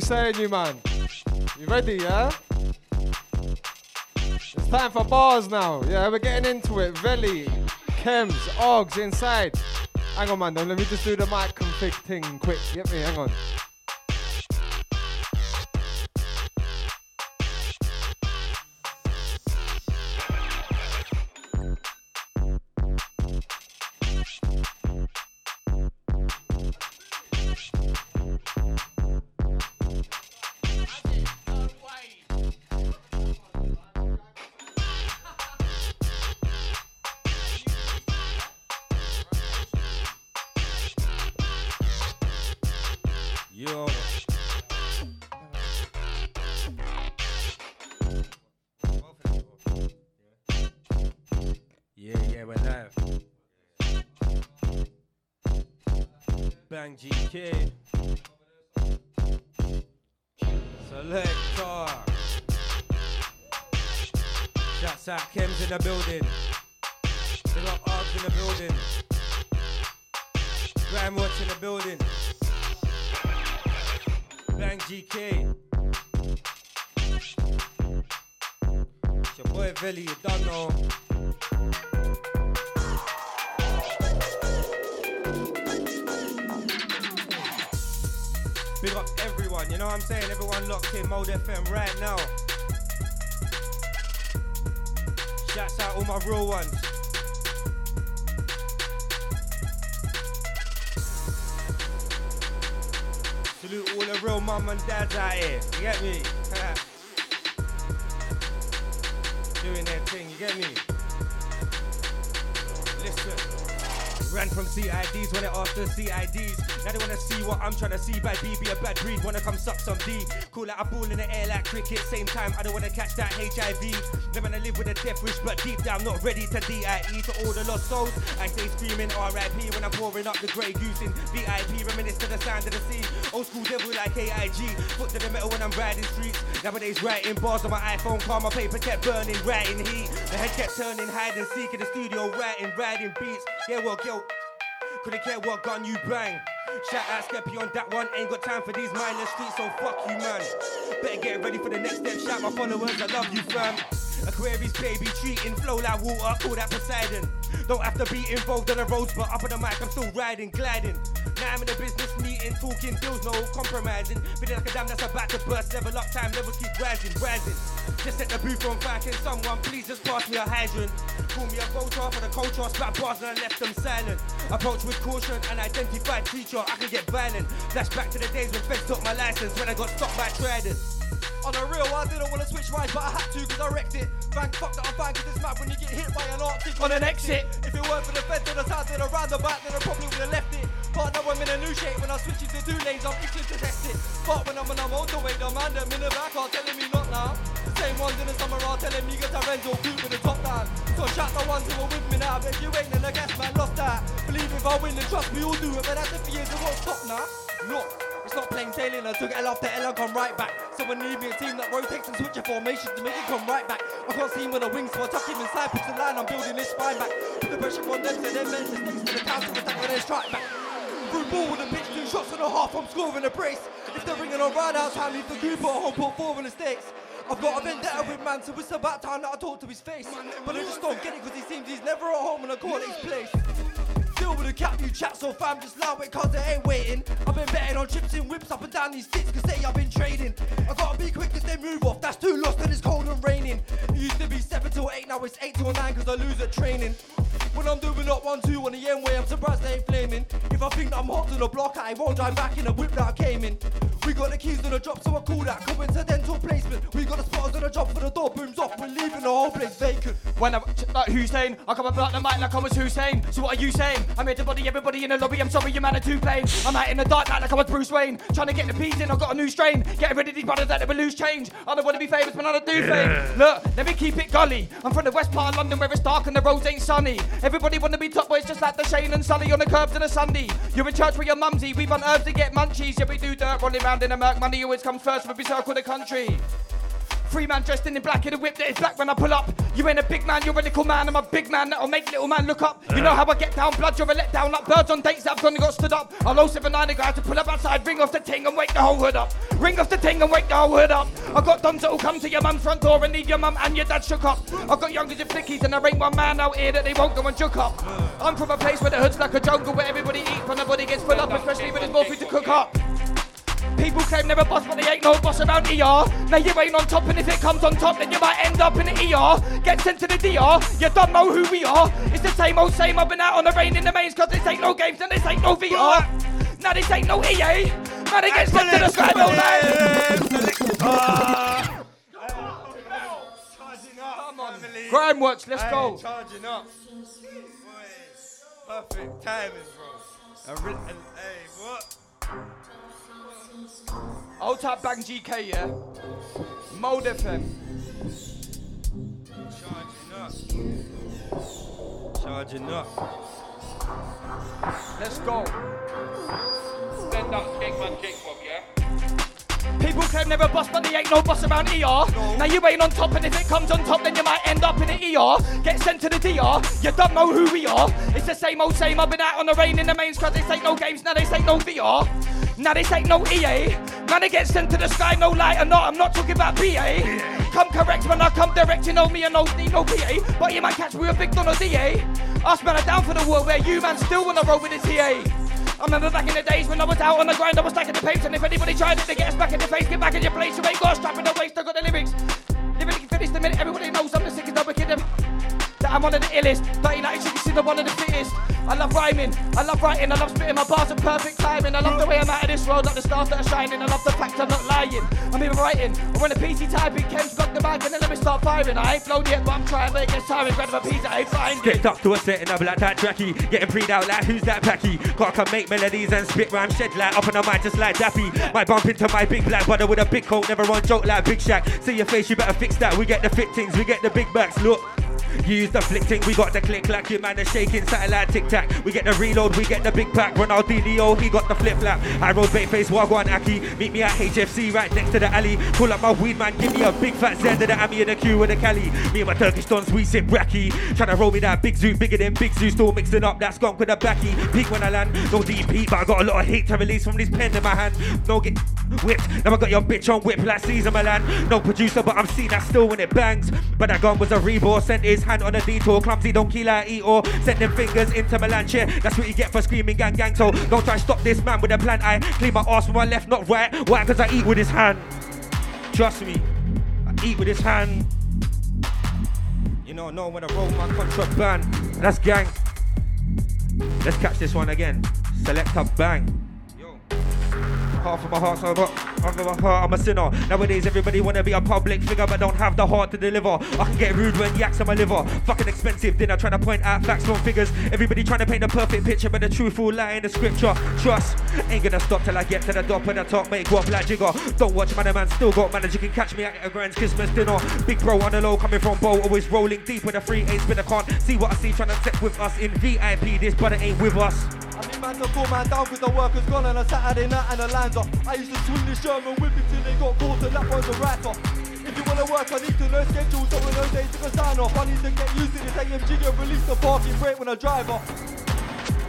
You saying, you man? You ready, yeah? It's time for bars now. Yeah, we're getting into it. Velli, Chemz, Args inside. Hang on, man. Don't let me just do the mic config thing quick. Get me, hang on. Bang GK. Selector. Shouts out Chemz in the building. Big up Args in the building. Graham Watch in the building. Bang GK. It's your boy Velli, you don't know. What I'm saying? Everyone locked in Mode FM right now. Shouts out all my real ones. Salute all the real mum and dads out here. You get me? Doing their thing, you get me? Ran from CIDs when it the CIDs. Now they wanna see what I'm trying to see. Bad B be a bad breed, wanna come suck some D. Cool like a ball in the air like cricket. Same time, I don't wanna catch that HIV. Never wanna live with a death wish, but deep down, not ready to DIE to all the lost souls. I stay screaming RIP when I'm pouring up the grey goose in VIP. Reminisce to the sound of the sea. Old school devil like AIG. Foot to the metal when I'm riding streets. Nowadays, writing bars on my iPhone, car, my paper kept burning, writing heat. The head kept turning, hide and seek in the studio, writing, writing beats. Yeah, well, yo, couldn't care what gun you bang. Shout out Skeppy on that one. Ain't got time for these mindless streets, so fuck you, man. Better get ready for the next step. Shout my followers, I love you, fam. Aquarius baby treating flow like water, call that Poseidon. Don't have to be involved on the roads, but up on the mic, I'm still riding, gliding. Now I'm in a business meeting, talking deals, no compromising. Feeling like a dam that's about to burst, level up time, levels keep rising, rising. Just set the booth on fire, can someone please just pass me a hydrant? Call me a photo for the culture, spat bars and I left them silent. Approach with caution and identified teacher, I can get violent. Flashback to the days when feds took my license, when I got stopped by traders. On the real, I didn't wanna switch rides, but I had to cause I wrecked it. Bang, fuck that I'm bang, cause it's mad when you get hit by an Arctic On an exit. If it weren't for the feds on the side of the roundabout, then I probably would've left it. But now I'm in a new shape when I switch into two lanes, I'm itching to test it. But when I'm on a motorway, the man them in the back are telling me not now. The same ones in the summer are telling me get a Renzo coupe with the top down. So shout the ones who are with me now, but if you ain't then I guess man lost that. Believe if I win, then trust me, you'll do it. But that's if years, it won't stop now. Look. It's not plain sailing. I took L after L and come right back. So Someone need me a team that rotates and switches formations to make it come right back. I can't see him with a wing, so I tuck him inside, push the line. I'm building this spine back. Put the pressure on them, so men just sticks to the counter attack when they strike back. Through ball with a pitch, two shots and a half. I'm scoring a brace. If they're ringing on right out time, leave the group at home, put four in the stakes. I've got a vendetta with man, so it's about time that I talk to his face. But I just don't get it, cause he seems he's never at home when I call his place. Deal with a cap, you chat so fam, just loud it cause they ain't waiting. I've been betting on trips and whips up and down these sticks cause they I've been trading. I gotta be quick cause they move off, that's too lost and it's cold and raining. It used to be 7 till 8, now it's 8 till 9 cause I lose at training. When I'm doing up 1 2 on the end way, I'm surprised they ain't flaming. If I think that I'm hot to the block, I won't drive back in a whip that I came in. We got the keys to the drop, so I call that coincidental placement. We got the spotters on the job for the door booms off, we're leaving the whole place vacant. When I'm like Hussein, I come up like the mic like I was Hussein. So what are you saying? I'm here to body everybody in the lobby. I'm sorry, your man are too plain. I'm out in the dark night like I was Bruce Wayne, trying to get the peas in. I got a new strain, getting rid of these brothers that never lose change. I don't want to be famous, but I don't do fame. Look, let me keep it gully. I'm from the west part of London where it's dark and the roads ain't sunny. Everybody wanna be top boys just like the Shane and Sully on the curbs on a Sunday. You're in church with your mumsy. We want herbs to get munchies. Yeah, we do dirt running round in a murk. Money always comes first when we circle the country. Three man dressed in the black in a whip that is black when I pull up. You ain't a big man, you're a little man. I'm a big man that'll make little man look up. You know how I get down, blood, you're a letdown. Like birds on dates that I've gone and got stood up. I'll 079 a guy to pull up outside, ring off the ting and wake the whole hood up. Ring off the ting and wake the whole hood up. I've got dons that'll come to your mum's front door and leave your mum and your dad shook up. I've got youngers and flickies and there ain't one man out here that they won't go and joke up. I'm from a place where the hood's like a jungle where everybody eats when the body gets full up, especially when there's more food to cook up. People claim they're a boss, but they ain't no boss around ER. Now you ain't on top, and if it comes on top, then you might end up in the ER. Get sent to the DR, you don't know who we are. It's the same old same, I've been out on the rain in the mains, cause this ain't no games and this ain't no VR. Now this ain't no EA. Now they get sent to the sky, no Grime Watch, let's Aye, go. Charging up. Boys, perfect timing, bro. A ri- and, hey, what? Old type bang GK, yeah? Mode FM. Charging up. Charging up. Let's go. Stand up, Skankman Jacob, yeah? People claim they're a boss, but they ain't no boss around ER. Now you ain't on top, and if it comes on top, then you might end up in the ER. Get sent to the DR, you don't know who we are. It's the same old same, I've been out on the rain in the mains, cause this ain't no games, now this ain't no VR. Now this ain't no EA. Now they get sent to the sky, no light or not, I'm not talking about BA. Come correct when I come direct, you know me, and no no PA. But you might catch me with Big Don or DA. Us man are down for the war, where you man still wanna roll with the TA. I remember back in the days when I was out on the grind, I was stacking the papes, and if anybody tried it, they get us back in the face, get back in your place. You ain't got a strap in the waist, I got the lyrics. Lyrics finished the minute, everybody knows I'm the sickest, I'm wicked. That I'm one of the illest, 30 nights you see the one of the fittest. I love rhyming, I love writing, I love spitting my bars at perfect timing. I love the way I'm out of this world, like the stars that are shining. I love the fact I'm not lying. I'm even writing, I'm on a PC typing, Ken's got the mic, and then let me start firing. I ain't flown yet, but I'm trying, but it gets tiring. Grab a piece, I ain't finding. Get up to a set and I'm like that tracky. Getting preed out like who's that packy? Gotta come make melodies and spit rhyme shed like up on the mic just like Daffy. Might bump into my big black brother with a big coat, never on joke like Big Shack. See your face, you better fix that. We get the fit things, we get the big backs. Look. Use the flick thing, we got the click like your man is shaking satellite tic tac. We get the reload, we get the big pack. Ronaldinho, he got the flip flap. I rode bait face, Wagwan Aki. Meet me at HFC right next to the alley. Pull up my weed man, give me a big fat Zed of the Ami and the Q with the Cali. Me and my Turkish dons, we sit bracky. Tryna roll me that big zoo, bigger than big zoo. Still mixing up that skunk with a backy. Peak when I land, no heat, but I got a lot of heat to release from this pen in my hand. No get whipped, now I got your bitch on whip like Cesar Millan. No producer, but I'm seen that still when it bangs. But that gun was a rebore, sent his hand on a detour. Clumsy Don't donkey like Eeyore, sent them fingers into Milan chair. That's what you get for screaming gang gang. So don't try to stop this man with a plan. I clean my ass with my left, not right. Why? Because I eat with his hand. Trust me, I eat with his hand. You know, know when I roll my contraband. That's gang. Let's catch this one again. Select a bang. Half of my heart's over, under my heart, I'm a sinner. Nowadays, everybody wanna be a public figure, but don't have the heart to deliver. I can get rude when yaks on my liver. Fucking expensive dinner, trying to point out facts, not figures. Everybody trying to paint a perfect picture, but the truth will lie in the scripture. Trust, ain't gonna stop till I get to the top of the top, make guap like jigger. Don't watch man, man, still got. You can catch me at a grand Christmas dinner. Big bro on the low, coming from Bow, always rolling deep with a free eight spinner. Can't see what I see, trying to set with us in VIP. This brother ain't with us. Man to call man down cause the workers gone on a Saturday night and lines off. I used to swing the Sherman whip it till they got caught and that was a off. If you wanna work, I need to know schedule, so in those days you can sign off. I need to get used to this AMG and release the parking brake when I drive off.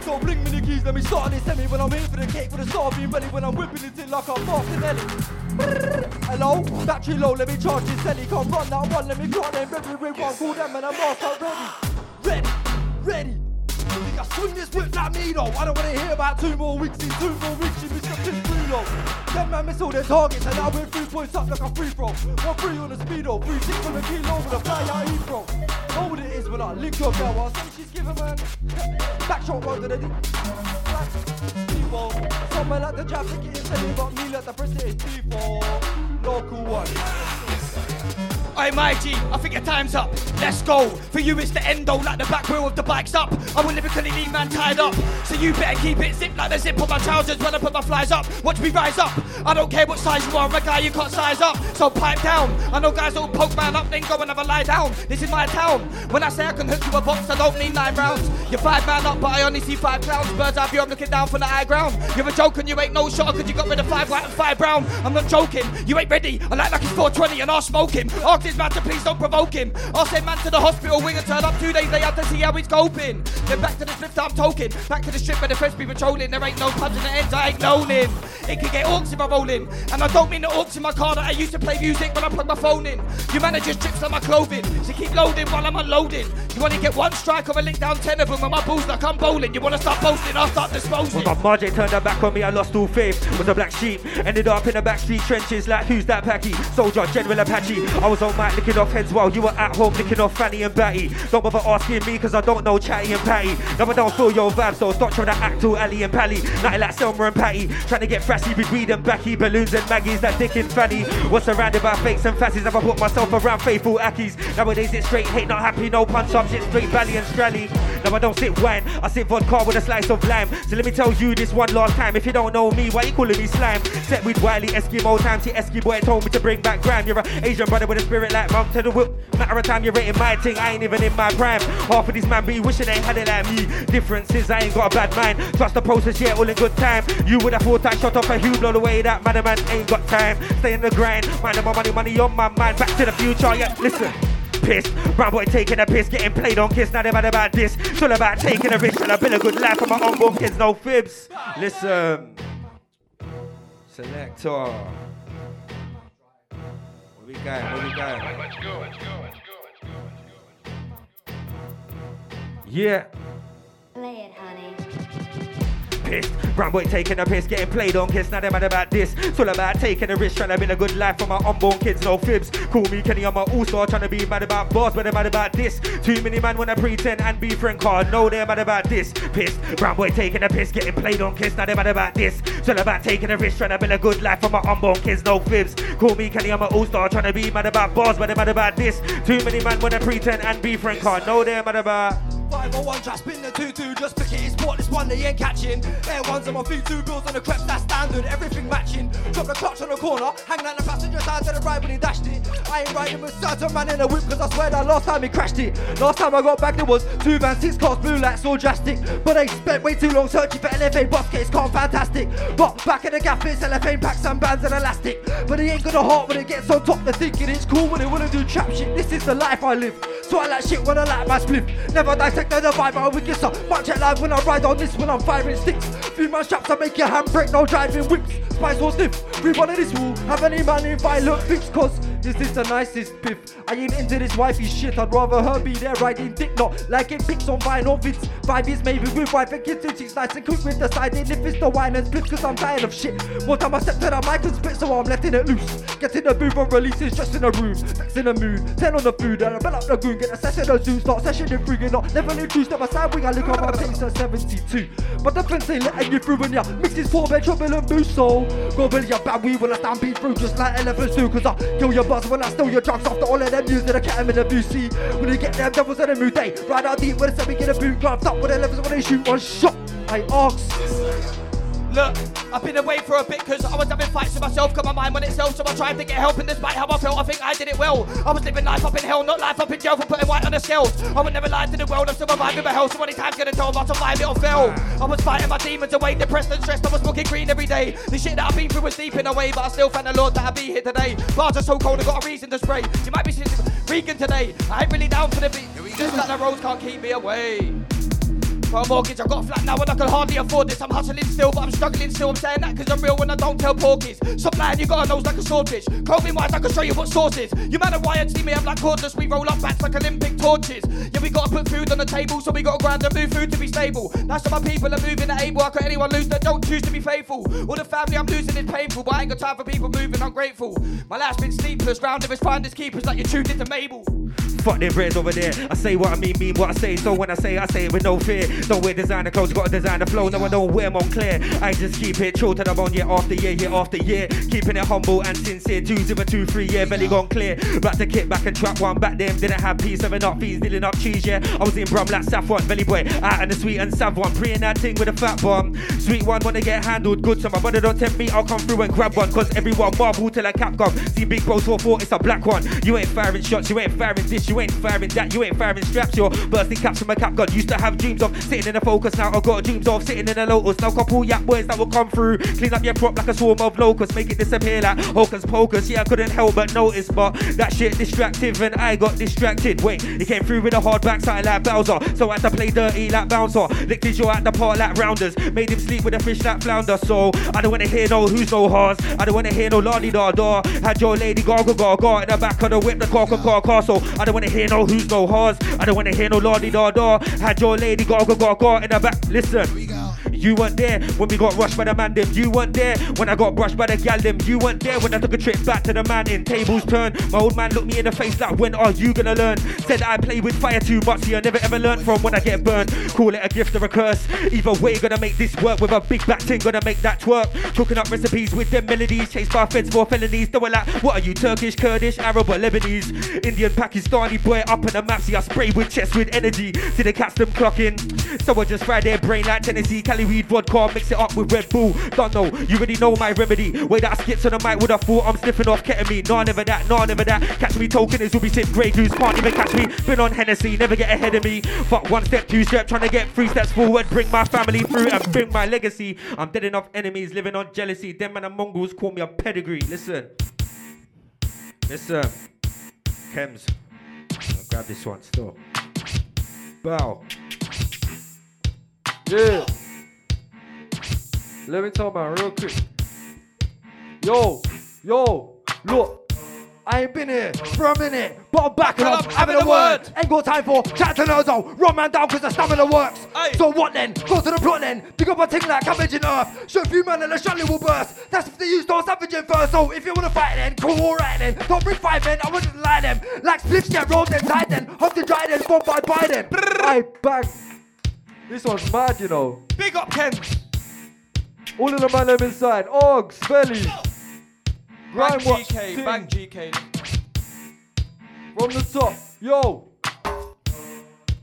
So bring me the keys, let me start this semi when I'm here for the cake with the star being ready when I'm whipping it in like I'm Martinelli. Hello, battery low, let me charge this telly. Can't run that one, let me clock them every ring one. Call them and I'm off, I'm ready. Ready, ready. Think I swing this whip like me though. I don't wanna hear about two more weeks in two more weeks. You missed the fifth free low. Them man miss all their targets and I went three points up like a free throw. One free on the speedo, three six on the kilo with a fly out Heathrow. Know what it is when I link your girl. I say she's giving man. Back shot road to the deep. Someone like the traffic is telling but me like the British people. Local one. G, I think your time's up. Let's go. For you, it's the endo, like the back wheel of the bike's up. I will lyrically leave man tied up. So you better keep it zipped like the zip on my trousers when I put my flies up. Watch me rise up. I don't care what size you are, I'm a guy you can't size up. So pipe down. I know guys that'll poke man up, then go and have a lie down. This is my town. When I say I can hook you a box, I don't need nine rounds. You're five man up, but I only see five clowns. Birds eye view, I'm looking down from the high ground. You're a joke and you ain't no shot, cause you got rid of five white and five brown. I'm not joking. You ain't ready. I like like it's 420 and I'll smoke him. Ask this man to please don't provoke him. I'll send man to the hospital wing and turn up two days later to see how he's coping. Then back to the strip I'm toking. Back to the strip where the fresh be patrolling. There ain't no pubs in the ends, I ain't loaning. It could get orcs if I roll in. And I don't mean the orcs in my car that I used to play music when I plug my phone in. You manage your manager strips on my clothing. So keep loading while I'm unloading. You only get one strike or a lick down ten of them when my balls like I'm bowling. You wanna start posting, I'll start disposing. When my Marjay turned her back on me, I lost all faith. Was a black sheep, ended up in the backstreet trenches like who's that packy? Soldier, General Apache. I was on mic licking off heads while you were at home licking off Fanny and Batty. Don't bother asking me cause I don't know Chatty and Patty. I don't feel your vibes, so stop trying to act all Ali and Pally. Nothing like Selma and Patty. Trying to get frassy with weed and backy, balloons and Maggies, that dick and Fanny. Was surrounded by fakes and fassies, I put myself around faithful ackies? Nowadays it's straight hate, not happy, no punch up, shit straight bally and strally. No, I don't sit wine, I sit vodka with a slice of lime. So let me tell you this one last time. If you don't know me, why you calling me slime? Set with Wiley, Eskimo time, T Eskimo boy told me to bring back grime. You're an Asian brother with a spirit like monk to the whip. Matter of time, you're rating my thing, I ain't even in my prime. Half of these man be wishing they had it like me. Differences, I ain't got a bad mind. Trust the process, yeah, all in good time. You would have thought I shot off a huge blow the way that man, man ain't got time. Stay in the grind, mind my money, money on my mind. Back to the future, yeah, listen pissed. Brown boy taking a piss, getting played on kiss. Now they're mad about this. It's all about taking a risk and I build a good life for my unborn kids, no fibs. Listen, selector. We going? Where we going? Let's go, let's go, let's go, let's go. Yeah. Play it, honey. Pissed. Brown boy taking a piss, getting played on kiss. Now they're mad about this. It's all about taking a risk, trying to build a good life for my unborn kids, no fibs. Call me Kenny, I'm a all-star, trying to be mad about bars, but they're mad about this. Too many man wanna pretend and be friend card. No, they're mad about this. Piss. Brown boy taking a piss, getting played on kiss. Now they're mad about this. It's all about taking a risk, trying to build a good life for my unborn kids, no fibs. Call me Kenny, I'm a all-star, trying to be mad about bars, but they're mad about this. Too many man wanna pretend and be friend card. No, they're mad about. 501 just spin the 2-2, just pick it, it's sport, this one they ain't catching. Air ones on my feet, two bills on the creps, that's standard, everything matching. Drop the clutch on the corner, hang out the passenger side to the right when he dashed it. I ain't riding with certain man in a whip, cause I swear that last time he crashed it. Last time I got back there was two vans, six cars, blue lights, all drastic. But they spent way too long searching for LFA bus case, can't fantastic. But back in the gap, it's LFA packs, and bands and elastic. But he ain't got a heart when it gets on top, they're thinking it's cool when they wanna do trap shit. This is the life I live. So I like shit when I like my spliff. Never dissect the vibe, I wicked so much alive when I ride on this when I'm firing sticks. Few man straps, I make your hand break, no driving whips. Spice or sniff, we one of this will have any man in violent fix, cause this is the nicest piff. I ain't into this wifey shit, I'd rather her be there riding dick, not like it pics on vinyl vids. Five years maybe with wife and kids, and she's nice and quick with the side in if it's the wine and split, cause I'm tired of shit. One time I step to the mic and spit, so I'm letting it loose. Get in the booth and release it just in the room. Next in the mood, 10 on the food, and I bell up the goon, get a session of zoo, start session in friggin' up. Never leave true, step aside, wing, I look up my pace at 72. But the fence ain't letting you through when ya mix this four bed trouble and boost, so go belly your bad weed when I stampede through, just like elephants do, cause I kill your buzz when I steal your drugs after all of them that I can't in the. See, when you get them devils in the mood, they ride out deep with a semi get a boot, grabbed up with the levels when they shoot one shot. I ask. Look, I've been away for a bit because I was having fights with myself, got my mind on itself, so I tried to get help. And despite how I felt, I think I did it well. I was living life up in hell, not life up in jail for putting white on the scales. I would never lie to the world, I'm still surviving my hell. So many times gonna tell if I survive it or fail. I was fighting my demons away, depressed and stressed. I was smoking green every day. The shit that I've been through was deep in a way, but I still thank the Lord that I be here today. Bars are so cold, I got a reason to spray. You might be Regan today. I ain't really down for the beat. Just like the roads can't keep me away. For a mortgage, I got a flat now and I can hardly afford this. I'm hustling still, but I'm struggling still. I'm saying that because I'm real when I don't tell porkies. Stop lying, you got a nose like a swordfish. Clothing wise, I can show you what sauce is. You man are wired, see me, I'm like cordless. We roll up bats like Olympic torches. Yeah, we gotta put food on the table, so we gotta grind and move food to be stable. That's why my people are moving and able. I cut anyone loose that don't choose to be faithful. All the family I'm losing is painful, but I ain't got time for people moving, I'm grateful. My life's been sleepless, round of us finders keepers like you're tuned into Mabel. Fuck them breads over there. I say what I mean, mean what I say. So when I say, I say it with no fear. Don't wear designer clothes, gotta design the flow. No, I don't wear clear. I just keep it true to the bone year after year, year after year. Keeping it humble and sincere. Two zero two three, yeah, belly gone clear. Back to kick back and trap one back then. Didn't have peace, seven up fees, dealing up cheese, yeah. I was in Brum like Saffron, belly boy. Out in the sweet and sav one. Preying that thing with a fat bomb. Sweet one wanna get handled good. So my brother don't tempt me, I'll come through and grab one. Cause everyone marvel till a cap gone. See big bro 4 it's a black one. You ain't firing shots, you ain't firing this, you ain't firing that, you ain't firing straps. You're bursting caps from a cap gun. Used to have dreams of sitting in a focus, now I've got dreams of sitting in a lotus. Now couple yap boys that will come through. Clean up your prop like a swarm of locusts, make it disappear like hocus pocus. Yeah, I couldn't help but notice, but that shit distractive and I got distracted. Wait, he came through with a hard backside like Bowser, so I had to play dirty like bouncer. Licked his jaw at the part like rounders, made him sleep with a fish like flounder. So I don't wanna hear no who's no hars, I don't wanna hear no lardy da da. Had your lady gaga gaga in the back of the whip, the car car. So I don't wanna hear no who's no hars, I don't wanna hear no lardy da da. Had your lady gaga gaga in the back. Listen. You weren't there when we got rushed by the man them. You weren't there when I got brushed by the gal them. You weren't there when I took a trip back to the man in. Tables turned. My old man looked me in the face like, when are you gonna learn? Said I play with fire too much. See, I never ever learned from when I get burned. Call it a gift or a curse. Either way, gonna make this work with a big back thing. Gonna make that twerk. Cooking up recipes with them melodies. Chased by feds for felonies. They were like, what are you, Turkish, Kurdish, Arab, or Lebanese? Indian, Pakistani boy up on the map. See, I spray with chest with energy. See the cats them clocking. So I just fry their brain like Tennessee. Cali weed vodka, mix it up with Red Bull. Don't know, you already know my remedy. Way that I skits on the mic with a fool, I'm sniffing off ketamine. Nah, never that, nah, never that. Catch me token is will be sip grey goose. Can't even catch me. Been on Hennessy, never get ahead of me. Fuck one step, two step, trying to get three steps forward. Bring my family through and bring my legacy. I'm dead enough enemies living on jealousy. Them and the Mongols call me a pedigree. Listen, listen, Chemz. I'll grab this one still. Bow. Yeah. Let me talk man real quick. Yo, yo, look. I ain't been here for a minute, but I'm back and I'm having a word. Ain't got time for chat to Nerzo. Run man down cause the stamina works. So what then? Go to the plot then. Dig up a thing like cabbage in earth. Show a few man and the shotty will burst. That's if they use those savaging first. So if you wanna fight then, cool, alright then. Don't bring five men, I wouldn't lie them. Like spliffs get rolled inside then. Hope to dry then, bombed by Biden. I bang. This one's mad, you know. Big up Ken. All of the man them inside. Args, Velli. Bang Grime watch. GK, bang GK. From the top. Yo.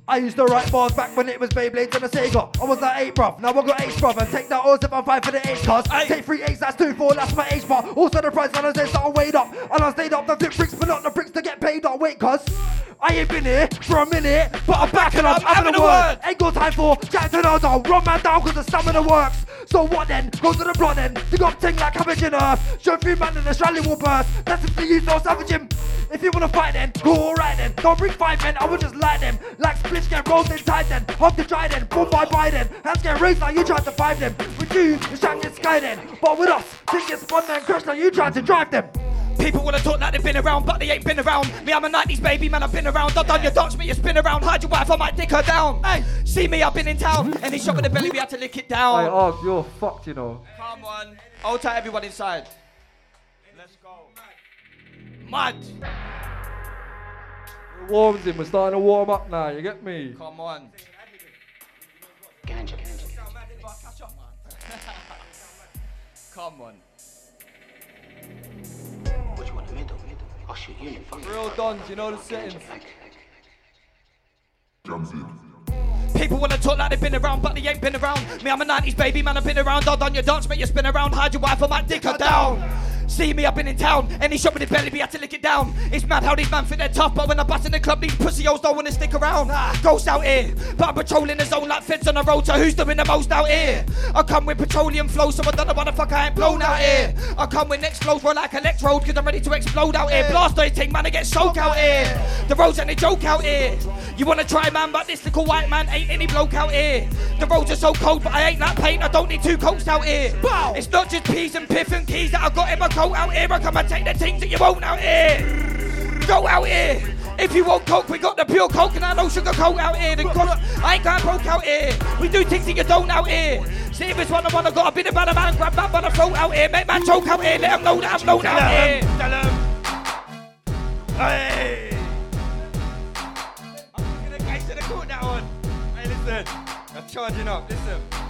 I used to write bars back when it was Beyblades and a Sega. I was that eight, bruv. Now I got eight, bruv. And take that 075 for the eight cars. Take three eights, that's two, four, that's my H bar. Also the price and I said that I weighed up. And I stayed up the flip bricks, but not the bricks to get paid up. Wait, cuz. I ain't been here for a minute, but I'm back and I'm having a word. Ain't got time for Jack to Nazo. Run man down cause the stamina works. So what then? Go to the plot then. Dig up ting like cabbage in earth. Show three man and the Australia will burst. That's if they use no savage him. If you wanna fight then, go alright then. Don't bring five men, I will just light them. Like splits get rolled inside then. Hop the try then, boom by Biden. Hands get raised like you tried to fight them. With you, the shot gets sky then. But with us, things get spun then crash like you tried to drive them. People wanna talk like they've been around, but they ain't been around. Me, I'm a 90s baby, man, I've been around. I've done your dance, me, you spin around. Hide your wife, I might dick her down. Hey, see me, I've been in town. Any shot in the belly, we had to lick it down. Hey, Og, you're fucked, you know. Come on. Hold tight, everyone inside. Let's go. Mad. It warms him, we're starting to warm up now, you get me? Come on. Ganja. Come on. Which one? The middle? I'll shoot you in the front. Real dons, you know the settings. People wanna talk like they've been around, but they ain't been around. Me, I'm a 90s baby, man, I've been around. I've done your dance, make you spin around. Hide your wife, I might dick her down. See me, I've been in town. Any shop with a belly, be had to lick it down. It's mad how these man think they're tough, but when I bust in the club, these pussy hoes don't wanna stick around. Ghosts out here, but I'm patrolling the zone like feds on the road. So who's doing the most out here? I come with petroleum flow, so I don't know why the fuck I ain't blown out here. I come with next flows, roll like electrode, cause I'm ready to explode out here. Blast thing, man, I get soaked out here. The roads ain't a joke out here. You wanna try, man, but this little white man ain't any bloke out here. The roads are so cold, but I ain't that paint. I don't need two coats out here. It's not just peas and piff and keys that I got in my coat out here. I come and take the things that you won't out here. Go out here. If you want coke, we got the pure coke and I no sugar coke out here. The cost, I ain't going broke out here. We do things that you don't out here. See if it's one I wanna got a bit of a man, grab man by the throat out here, make man choke out here, let them know that I'm known out here. Tell 'em. Hey. I'm gonna guys to the court that one. Hey, listen. I'm charging up. Listen.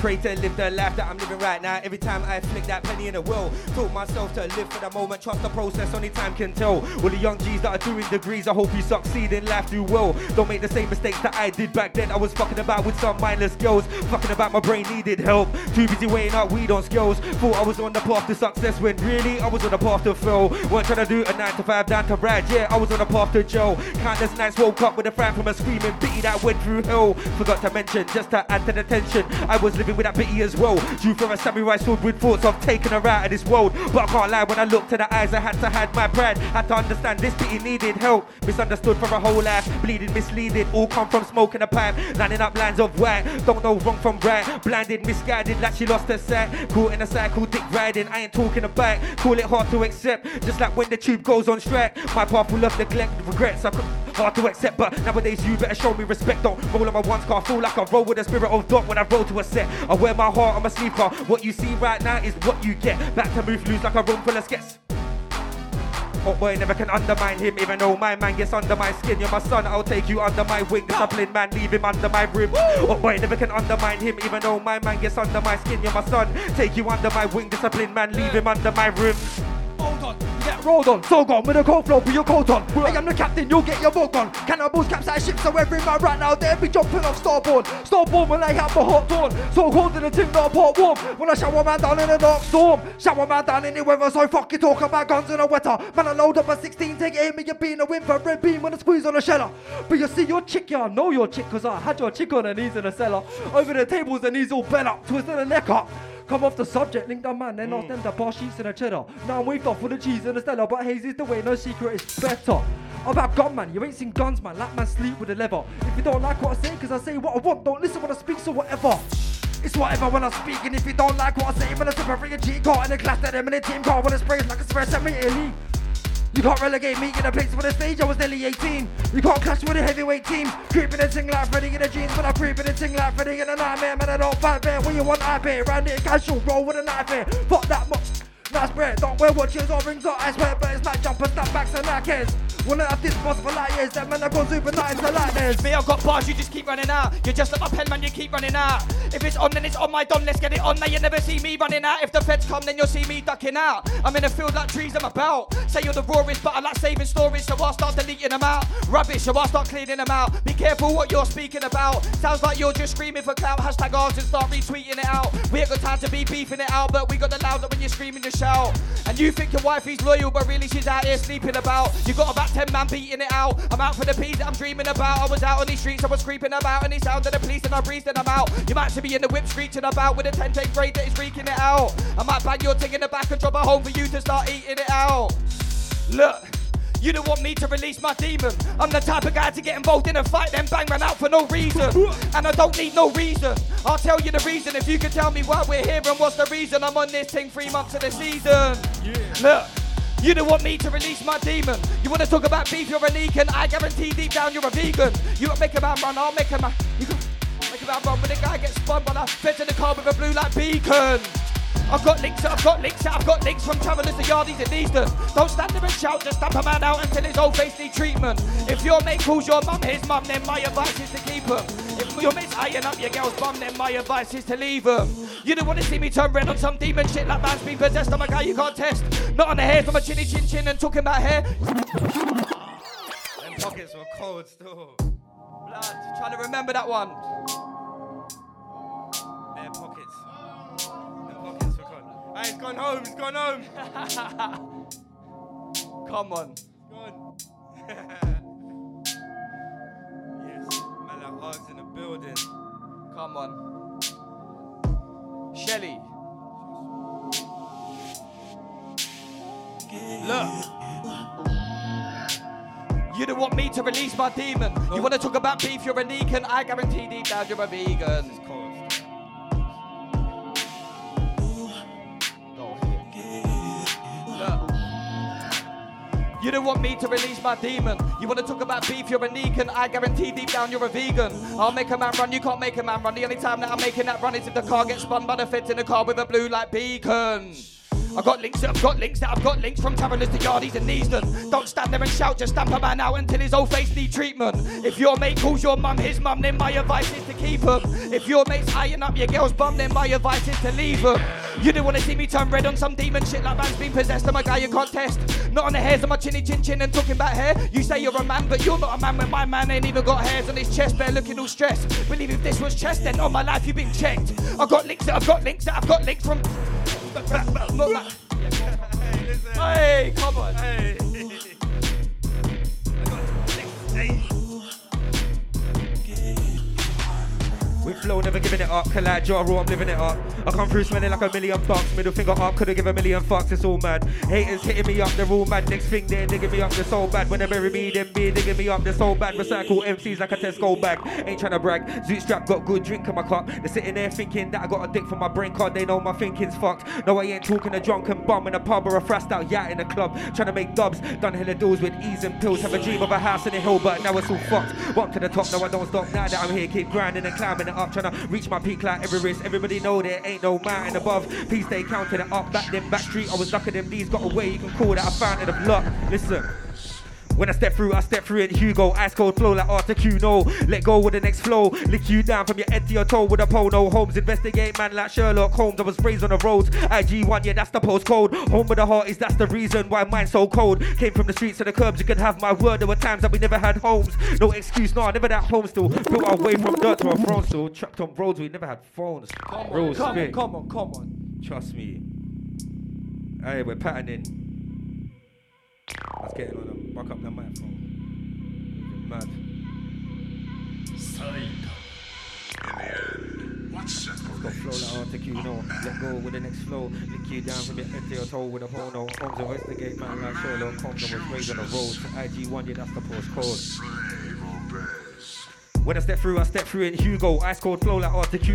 Pray to live the life that I'm living right now. Every time I flick that penny in the will, taught myself to live for the moment. Trust the process, only time can tell. All the young G's that are doing degrees, I hope you succeed in life, do well. Don't make the same mistakes that I did back then. I was fucking about with some mindless girls, fucking about my brain needed help. Too busy weighing out weed on skills. Thought I was on the path to success when really I was on the path to fail. Weren't trying to do a nine to five down to ride. Yeah, I was on the path to jail. Countless nights woke up with a frown from a screaming bitty that went through hell. Forgot to mention, just to add to the tension, I was living with that bitty as well. Drew from a samurai sword with thoughts of taking her out of this world. But I can't lie, when I looked to the eyes, I had to hide my pride. Had to understand this bitty needed help. Misunderstood for a whole life, bleeding, misleading. All come from smoking a pipe, lining up lines of white. Don't know wrong from right, blinded, misguided, like she lost her sight. Caught in a cycle, dick riding. I ain't talking about. Call it hard to accept, just like when the tube goes on strike. My path full of neglect, regrets. I could, hard to accept, but nowadays you better show me respect. Don't roll on my ones car, feel like I roll with the spirit of dog when I roll to a set. I wear my heart on my sleeve car. What you see right now is what you get. Back to move loose like a room full of skets. Oh boy, never can undermine him, even though my man gets under my skin. You're my son, I'll take you under my wing. Discipline man, leave him under my rib. Oh boy, never can undermine him, even though my man gets under my skin. You're my son, take you under my wing. Discipline man, leave him under my rib. Hold on, get rolled on, so gone with a cold flow, put your coat on. I am the captain, you'll get your vote on. Cannibals capsize ships, so every man right now they'll be jumping off starboard. Starboard when I have the hot dawn, so cold in the tin, not pot warm. When I shower man down in a dark storm, shower man down in the weather, so fuck you talk about guns in a wetter. Man, I load up a 16, take aim, and you being a win for red beam when I squeeze on a sheller. But you see your chick, yeah, I know your chick, cause I had your chick on her knees in the cellar. Over the tables, the knees all bent up, twisting the neck up. Come off the subject, link the man, then off hmm. them the bar sheets and a cheddar. Now I'm waved off with the cheese and the stella, but hazy's the way, no secret is better. About gun man, you ain't seen guns man, like man sleep with the lever. If you don't like what I say, cause I say what I want, don't listen when I speak, so whatever. It's whatever when I speak, and if you don't like what I say, when I separate a G car and a class that them in a team car, when I spray like a spray, send me a league. You can't relegate me in a place for the stage, I was nearly 18. You can't clash with a heavyweight team. Creeping and sing like Freddy in the jeans, but I'm creeping and sing like Freddy in a nightmare. Man, I don't fight fair. When you want I pay, round it casual, roll with a knife here. Fuck that much. Nice bread, don't wear watches or rings or I swear, but it's like jumpers, snapbacks and Nikes. Wanna have this boss for like years, that man I gone super nice to like this. Me, I've got bars, you just keep running out. You're just like my pen, man, you keep running out. If it's on, then it's on my dom, let's get it on. Now you never see me running out. If the feds come, then you'll see me ducking out. I'm in a field like trees, I'm about. Say you're the rawest, but I like saving stories, so I'll start deleting them out. Rubbish, so I'll start cleaning them out. Be careful what you're speaking about. Sounds like you're just screaming for clout. Hashtag ours and start retweeting it out. We ain't got time to be beefing it out, but we got the louder when you're screaming to shout. And you think your wife is loyal, but really she's out here sleeping about. You got about 10 man beating it out. I'm out for the peas that I'm dreaming about. I was out on these streets, I was creeping about, and he sounded the police, and I breathed and I'm out. You might see me in the whip screeching about with a 10 take grade that is freaking it out. I might bang your thing in the back and drop a hole for you to start eating it out. Look. You don't want me to release my demon. I'm the type of guy to get involved in a fight, then bang man out for no reason. And I don't need no reason. I'll tell you the reason if you can tell me why we're here and what's the reason. I'm on this thing three months of the season. Look. You don't want me to release my demon. You want to talk about beef, you're a leakin. I guarantee deep down you're a vegan. You don't make a man run, I'll make a man. You can make a man run when the guy gets spun by I fence in the car with a blue light beacon. I've got links, I've got links, I've got links from travellers to yardies and Eastern. Don't stand there and shout, just stamp a man out until his old face need treatment. If your mate calls your mum his mum, then my advice is to keep him. If your mate's eyeing up your girl's bum, then my advice is to leave him. You don't want to see me turn red on some demon shit like man's been possessed. I'm a guy you can't test. Not on the hairs from a chinny chin chin and talking about hair. pockets were cold still. Blood. Trying to remember that one. Their pockets. Hey, he's gone home. He's gone home. Come on. Gone. yes, man, like in the building. Come on. Shelly. Look. You don't want me to release my demon. You want to talk about beef, you're a deacon. I guarantee deep down you're a vegan. You don't want me to release my demon. You want to talk about beef, you're a Negan. I guarantee deep down you're a vegan. I'll make a man run, you can't make a man run. The only time that I'm making that run is if the car gets spun by the feds in the car with a blue light beacon. I've got links that I've got links that I've got links from Taverners to Yardies and Neasden. Don't stand there and shout, just stamp a man out until his old face need treatment. If your mate calls your mum his mum, then my advice is to keep him. If your mate's eyeing up your girl's bum, then my advice is to leave him. You don't want to see me turn red on some demon shit like man's been possessed. I'm a guy you can't test. Not on the hairs of my chinny chin chin and talking about hair. You say you're a man, but you're not a man when my man ain't even got hairs on his chest. They're looking all stressed. Believe if this was chest, then all my life you've been checked. I've got links that I've got links that I've got links from. Hey, come on. Hey. Flow, never giving it up. Collide, jaw raw, I'm living it up. I come through smelling like a million bucks. Middle finger up, could've give a million fucks. It's all mad. Haters hitting me up, they're all mad. Next thing they're digging me up, they're so bad. When they bury me, them be digging me up, they're so bad. Recycle MCs like a Tesco bag. Ain't trying to brag. Zoot strap got good drink in my cup. They're sitting there thinking that I got a dick for my brain card. They know my thinking's fucked. No, I ain't talking a drunken bum in a pub or a thrust out yacht in a club. Trying to make dubs. Done hella deals with ease and pills. Have a dream of a house in a hill, but now it's all fucked. Bump to the top, no, I don't stop now that I'm here. Keep grinding and climbing it up. Trying to reach my peak like Everest. Everybody know there ain't no mountain above. Peace, they counted it up. Back then, back street, I was ducking them. These got away. You can call that a fountain of luck. Listen. When I step through, I step through it. Hugo, ice cold flow like Arthur Q. No, let go with the next flow. Lick you down from your head to your toe with a pole. No Holmes investigate man like Sherlock Holmes. I was raised on the roads. IG1, yeah, that's the postcode. Home with the heart is that's the reason why mine's so cold. Came from the streets to the curbs. You can have my word. There were times that we never had homes. No excuse, no, never that home still. Built our way from dirt to a throne still. Trapped on roads, we never had phones. Come Real on, come on, come on, come on. Trust me. Hey, we're patterning. Let's get on them. Buck up the microphone. Oh. Mad. What's Let's go flow like you know. Let go with the next flow. Lick you down from your head to your toe with a phono. Homes investigate man like Sherlock Holmes. I was raised on the road. IG1, yeah, that's the postcode. When I step through, I step through in Hugo. Ice cold flow like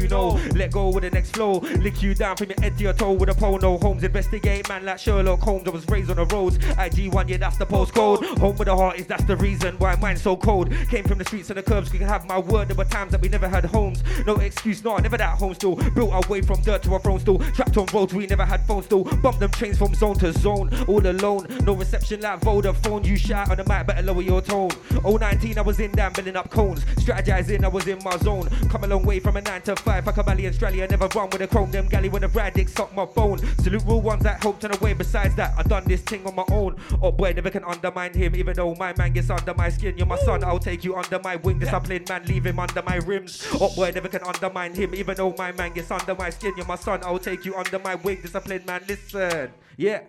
know. Let go with the next flow. Lick you down from your head to your toe with a polo. Homes investigate man like Sherlock Holmes. I was raised on the roads. IG1, yeah, that's the postcode. Home with the heart is that's the reason why mine's so cold. Came from the streets and the curbs. You can have my word. There were times that we never had homes. No excuse, no, never that home still. Built our way from dirt to a throne still. Trapped on roads, we never had phones still. Bumped them trains from zone to zone. All alone. No reception like Vodafone. You shout on the mic, better lower your tone. 019, I was in down, building up cones. Strategizing, I was in my zone. Come a long way from a 9 to 5. Fuck a Mali and Australia, never run with a chrome. Them galley when the rad dick suck my phone. Salute real ones that hope turn away. Besides that, I done this thing on my own. Oh boy, never can undermine him. Even though my man gets under my skin. You're my son, I'll take you under my wing. Disciplined man, leave him under my rims. Oh boy, never can undermine him. Even though my man gets under my skin. You're my son, I'll take you under my wing. Disciplined man, listen. Yeah.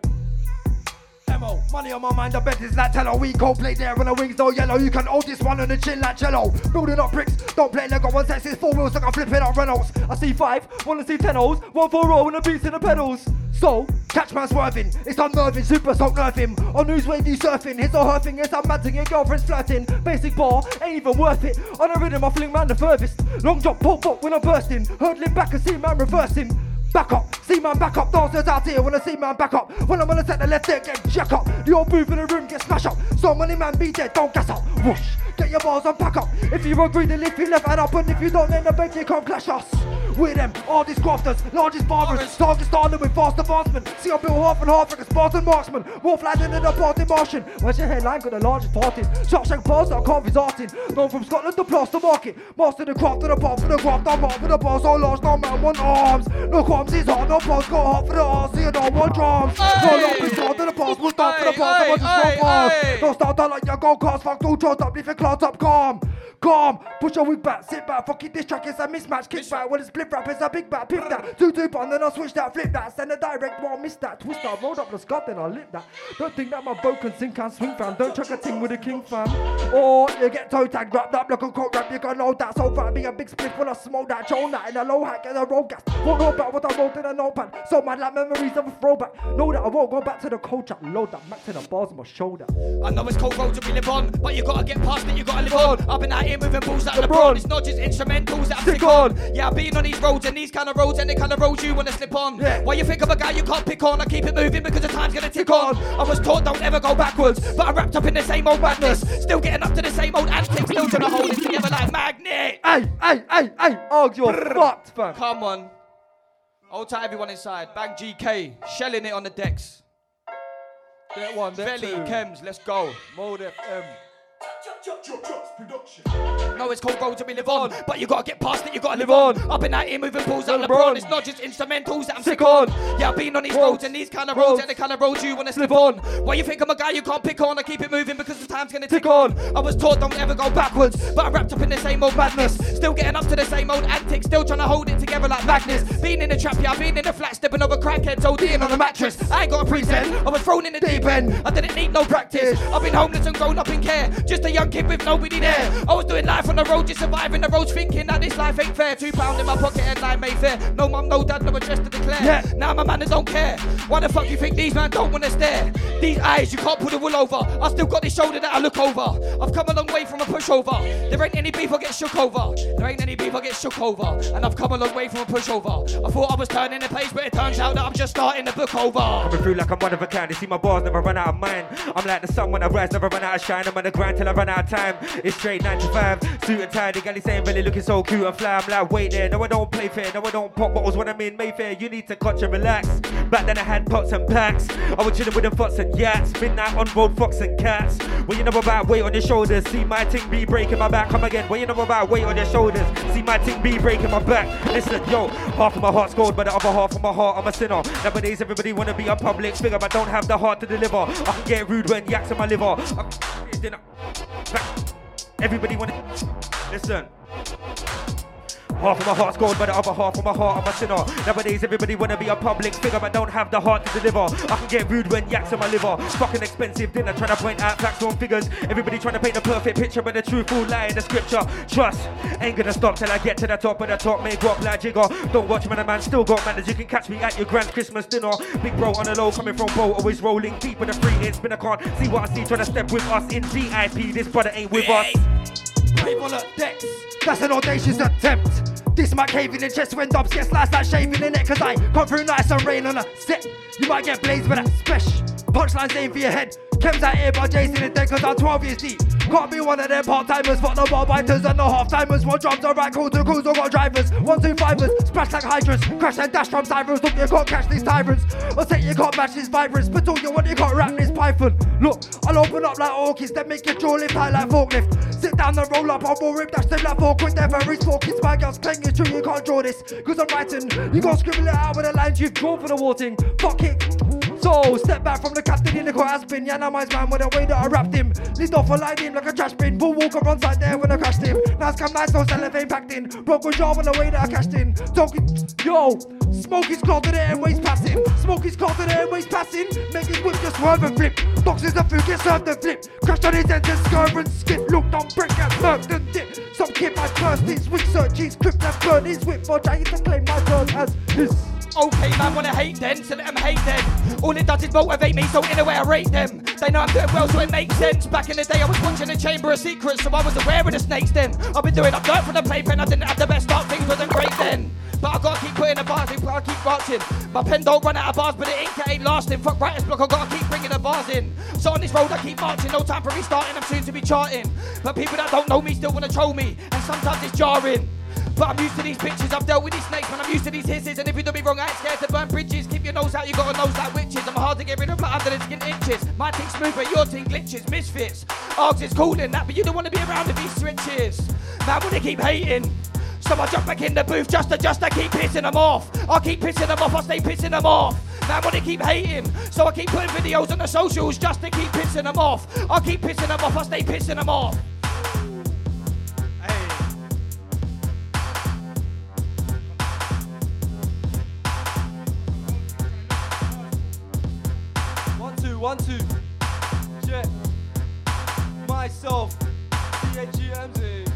Money on my mind, I bet it's like tello. We go play there on the wings, no yellow. You can hold this one on the chin like cello. Building up bricks, don't play Lego. One sexy four wheels, like I'm flipping on Reynolds. I see five, wanna see ten O's. One for roll and a beats in the pedals. So, catch man swerving, it's unnerving, super soak nerve him. On news wave you surfing, hits or her thing, it's I'm to your girlfriend's flirting. Basic bar, ain't even worth it. On a rhythm, I fling man the furthest. Long drop, pop, pop when I'm bursting. Hurdling back and see man reversing. Back up, see man back up, dancers out here when I see man back up. When I'm on the set, the left there get jack up. The old booth in the room get smash up. So many man be dead, don't gas up. Whoosh, get your bars and pack up. If you agree, then lift your left hand up, and if you don't, then the bench you can't clash us. With them, all these crofters, largest barbers, target started with fast advancement. See, I built half and half like a Spartan marksman. Wolf landing in a party Martian. Where's your headline got the largest parties? Shawshank bars that can't be arting. Known from Scotland to plaster market. Master the craft of the pop for the craft. I'm up with the bar so large, no man want arms. No qualms, he's hard, no pause, got hot for the. See, I don't want drums. No long be start to the past, we'll start for the past. I'm just Hey, go fast. hey. Don't start out like your go cast, fuck, trust up, leave your clouds up, calm. Calm, push your wig back, sit back, fuck it, this track is a mismatch, kick back, when it's split rap, it's a big back, pip that, two two bun, then I switch that, flip that, send a direct, won't miss that, twist that, rolled up the scut, then I lit that. Don't think that my boat can sink and swing fam, don't chuck a ting with a king fam. Or you get toe tagged, wrapped up like a coat wrap, you can load that, so far be a big split full of smoke that, chow that, in a low hat, get a roll gas. Won't go back I wrote in a notepad, so mad like memories of a throwback. Know that I won't go back to the I load that, back to the bars on my shoulder. I know it's cold roads that we live on, but you gotta get past it, you gotta live on. I've been out here moving balls like LeBron. It's not just instrumentals that I'm sick on. Yeah, I've been on these roads and these kind of roads and the kind of roads you wanna slip on. Yeah. Why you think of a guy you can't pick on? I keep it moving because the time's gonna tick on. I was taught don't ever go backwards, but I'm wrapped up in the same old madness. Still getting up to the same old antics, still trying to hold it together like magnet. Hey, hey, hey, hey, Arg, you're fucked, fam. Come on. Hold tight, everyone inside. Bang GK, shelling it on the decks. That one, that Velli, two. Chemz, let's go. Mode FM. No, it's called roads to be live on, but you gotta get past it, you gotta live, Live on. I've been out here moving balls like LeBron. LeBron. It's not just instrumentals that I'm Sick sick on. on. Yeah, I've been on these Roads. roads and these kind of roads and the kind of roads you wanna slip on. Why you think I'm a guy you can't pick on? I keep it moving because the time's gonna tick, on. I was taught don't ever go backwards, but I'm wrapped up in the same old madness. Still getting up to the same old antics, still trying to hold it together like magnets. Been in the trap, yeah, I've been in the flat, stepping over crackheads, ODing on the mattress. I ain't got a pretend, I was thrown in the deep end. I didn't need no practice. I've been homeless and grown up in care, just a young kid with nobody there. I was doing life on the road, just surviving the roads, thinking that this life ain't fair. Two pound in my pocket, headline Mayfair. No mum, no dad, no address to declare. Yeah. Now my man don't care. Why the fuck you think these man don't wanna stare? These eyes, you can't put the wool over. I still got this shoulder that I look over. I've come a long way from a pushover. There ain't any beef I get shook over. There ain't any beef I get shook over. And I've come a long way from a pushover. I thought I was turning the page, but it turns out that I'm just starting the book over. Coming through like I'm one of a kind. You see my bars never run out of mine. I'm like the sun when I rise, never run out of shine. I'm on the grind till I run out of time. It's straight 9 to 5. Suit and tie, the galley saying really looking so cute and fly. I'm like, wait there. No, I don't play fair. No, I don't pop bottles when I'm in Mayfair. You need to catch and relax. Back then I had pots and packs. I was chilling with them fox and yats. Midnight on road, fox and cats. What you know about weight on your shoulders? See my ting be breaking my back. Come again. What you know about weight on your shoulders? See my ting be breaking my back. Listen, yo, half of my heart's gold, but the other half of my heart, I'm a sinner. Nowadays, everybody wanna be a public figure, but don't have the heart to deliver. I can get rude when yaks in my liver. I can Everybody wanna listen. Half of my heart's gone, but the other half of my heart, I'm a sinner. Nowadays, everybody wanna be a public figure, but don't have the heart to deliver. I can get rude when yaks in my liver. Fucking expensive dinner, trying to point out facts on figures. Everybody trying to paint a perfect picture, but the truth will lie in the scripture. Trust, ain't gonna stop till I get to the top of the top. Make up like jigger. Don't watch man, a man still got manners. You can catch me at your grand Christmas dinner. Big bro on the low, coming from bro, always rolling deep with a free hit spin. Can't see what I see, trying to step with us in VIP. This brother ain't with us. The decks. That's an audacious attempt. This might cave in the chest when Dobbs get sliced like shaving in it. Cause I come through nice and rain on a set. You might get blazed with that special. Punchlines aim for your head. Chemz's out here by Jason is dead cause I'm 12 years deep. Can't be one of them part timers, fuck the bar biters and the half timers. One drums, alright, cool to cruise, I got drivers. One, two, fivers, splash like hydrants. Crash and dash from sirens. Look, you can't catch these tyrants. Or say you can't match these vibrants. But all you want, you can't rap this python. Look, I'll open up like orchids, then make your jaw lift high like forklift. Sit down and roll up, I'll roll rip, dash them like four quick, never reach four kids. My girls playing it's true, you can't draw this. Cause I'm writing, you gotta scribble it out with the lines you've drawn for the warting. Fuck it. So, step back from the captain in the car has been. Yeah, now my man with the way that I wrapped him. Lead off a line him like a trash bin. Bull walker on side there when I crashed him. It's come nice, no cellophane packed in. Broke a jaw with the way that I cashed in. Talking, yo, smoke his cloth to the airways passing. Smoke his cloth to the airways passing. Make his whip just swerve and flip. Boxes of food get served and flip. Crashed on his engine, scurve and skip. Looked on brick and murked and dip. Some kid might curse his wig search his crypt and burn his whip for trying to claim my turn as his. Okay, man, wanna hate then, so let them hate then. All it does is motivate me, so in a way I rate them. They know I'm doing well, so it makes sense. Back in the day, I was watching the Chamber of Secrets, so I was aware of the snakes then. I've been doing up dirt from the and I didn't have the best start, things wasn't great then. But I gotta keep putting the bars in, I keep marching. My pen don't run out of bars, but the ink ain't lasting. Fuck writer's block, I gotta keep bringing the bars in. So on this road, I keep marching, no time for restarting, I'm soon to be charting. But people that don't know me still wanna troll me, and sometimes it's jarring. But I'm used to these bitches, I've dealt with these snakes, man. I'm used to these hisses. And if you do me wrong, I ain't scared to burn bridges. Keep your nose out, you got a nose like witches. I'm hard to get rid of, but under the skin itches. My thing smooth, but your thing glitches, misfits. Args is cooling that, but you don't wanna be around if these switches. Man, when they keep hating. So I jump back in the booth just to just to keep pissing them off. I'll keep pissing them off, I'll stay pissing them off. Now when they keep hating, so I keep putting videos on the socials just to keep pissing them off. I'll keep pissing them off, I'll stay pissing them off. One, two. Check. Myself, THGMZ.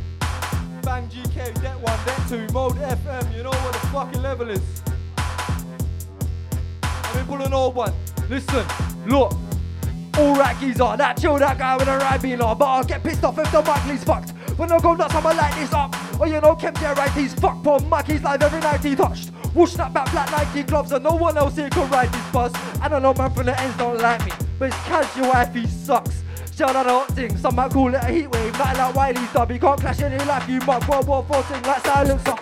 Bang GK, that one, that two. Mode FM, you know what the fucking level is. Let me pull an old one. Listen, look. All right, geezer, that chill that guy with a right beaner. But I'll get pissed off if the mic leaves fucked. When I go nuts, I'ma light this up. Oh, you know, Kemp, yeah, right, he's fucked. Paul he's live every night he touched. Whoosh, snap back, black Nike gloves, and no one else here can ride this bus. I don't know, man, from the ends don't like me. But it's casual wife, he sucks. Shout out a hot thing, some might call it a heat wave. Nothing like Wiley's dub, he can't clash any life, you mug. World War 4 thing like silencer.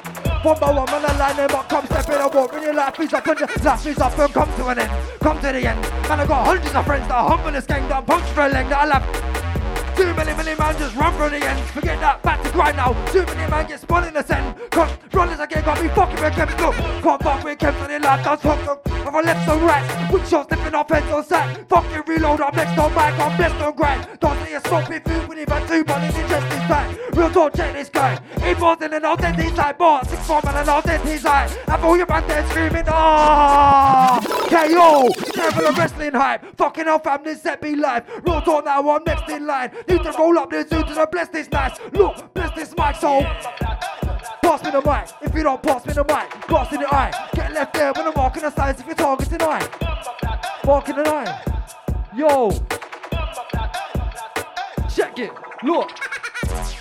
One by one, man, I line them up, come step in and walk. When your life is up, when your life is up and come to an end. Come to the end. Man, I got hundreds of friends that are humble as gang, that I'm punched for a leg, that I love. Too many, many man just run from the end. Forget that, back to grind now. Too many man get spun in the send. Come, brothers again, got me fucking with. Look, can't fuck with Kemp in left, that's fuck them. If I left some rats, with shots slipping off heads on sack. Fucking reload, I'm next on mic, I'm blessed on grind. Don't see a smoking food with even two, but it's this fact. Real talk, check this guy. He balls in an authentic side, bar, six four man, an authentic side. Have all your man there screaming, ah! KO! Level of wrestling hype. Fucking hell, fam, this set be live. Real talk now, I'm next in line. Need to roll up this dude to bless this nice. Look, bless this mic, so. Pass me the mic. If you don't pass me the mic, blast in the eye. Get left there when I'm walking the sides if you're targeting eye. Walking the eye. Yo. Check it. Look.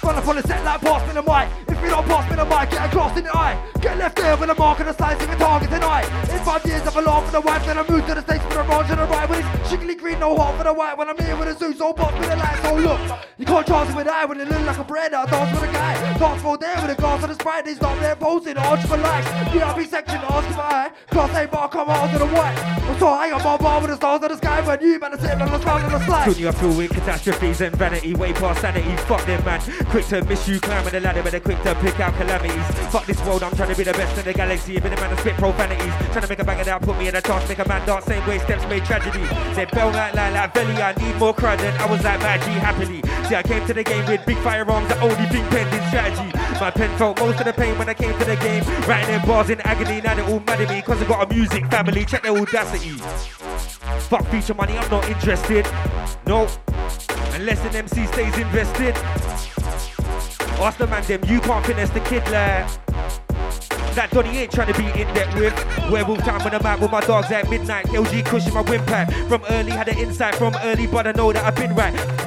Run up on the set like pass me the mic. If you don't pass me the mic, get a glass in the eye. Get left there with a mark and the slice if you're targeting eye. In five years, I've alarm for the wife, then I move to the states for the ranch and the right. When it's shiggly green, no heart for the white. When I'm here with a zoo, so box with the light. So look, you can't chance it with eye when it look like a bread. I dance with a guy. Dance for there with a glass of the sprite. They stop there posing, arch for likes. VIP section, ask for eye. Class A bar, come out to the white. I'm so high on my bar with the stars of the sky. When you better sit on the stars on the slide. Soon you are with catastrophes and vanity, way past sanity. Fuck them, man. Quick to miss you, climbing the ladder, but they're quick to pick out calamities. Fuck this world, I'm trying to be the best in the galaxy. Been a man to spit profanities. Trying to make a bang of that, put me in a chance, make a man dance. Same way steps made tragedy. They bell like like like belly. I need more crowd than I was like Maggie happily. See, I came to the game with big firearms that only big pending strategy. My pen felt most of the pain when I came to the game. Writing in bars in agony, now they're all mad at me. Cause I got a music family, check their audacity. Fuck feature money, I'm not interested. No, unless an MC stays invested. Ask the man them, you can't finesse the kid like. That Donny ain't trying to be in debt with. Werewolf time when I'm out with my dogs at midnight. LG cushion my windpipe. From early had an insight from early, but I know that I've been right.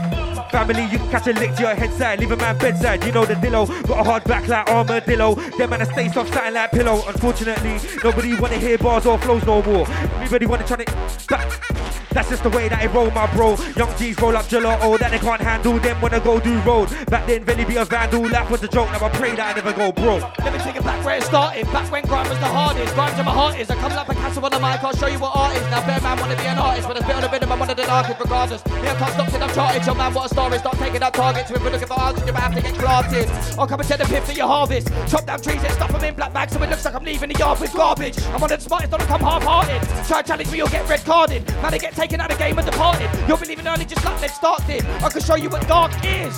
Family, you can catch a lick to your head side, leave a man bedside. You know the dillo, got a hard back like armadillo. Them man a stay soft, something like pillow. Unfortunately, nobody wanna hear bars or flows no more. Everybody wanna try to. That's just the way that I roll, my bro. Young G's roll up gelato that they can't handle. Them when I go do road. Back then, Velli be a vandal. Laugh was a joke. Now I pray that I never go bro. Let me take it back where it started. Back when grime was the hardest. Grime's where my heart is. I come like Picasso on the mic. I'll show you what art is. Now, fair man wanna be an artist, but a bit on the rhythm. I'm one of the darkest, regardless. Yeah, I can't stop I'm charted. Your man, what a is. Start taking up targets. If we're looking for answers, you might have to get planted. I'll come and take the pip for your harvest. Chop down trees and stuff them in black bags so it looks like I'm leaving the yard with garbage. I'm one of the smartest, don't come half-hearted. Try and challenge me, you'll get red carded. Man, they get taken out of game and departed. You'll be leaving early just like they started. I can show you what dark is.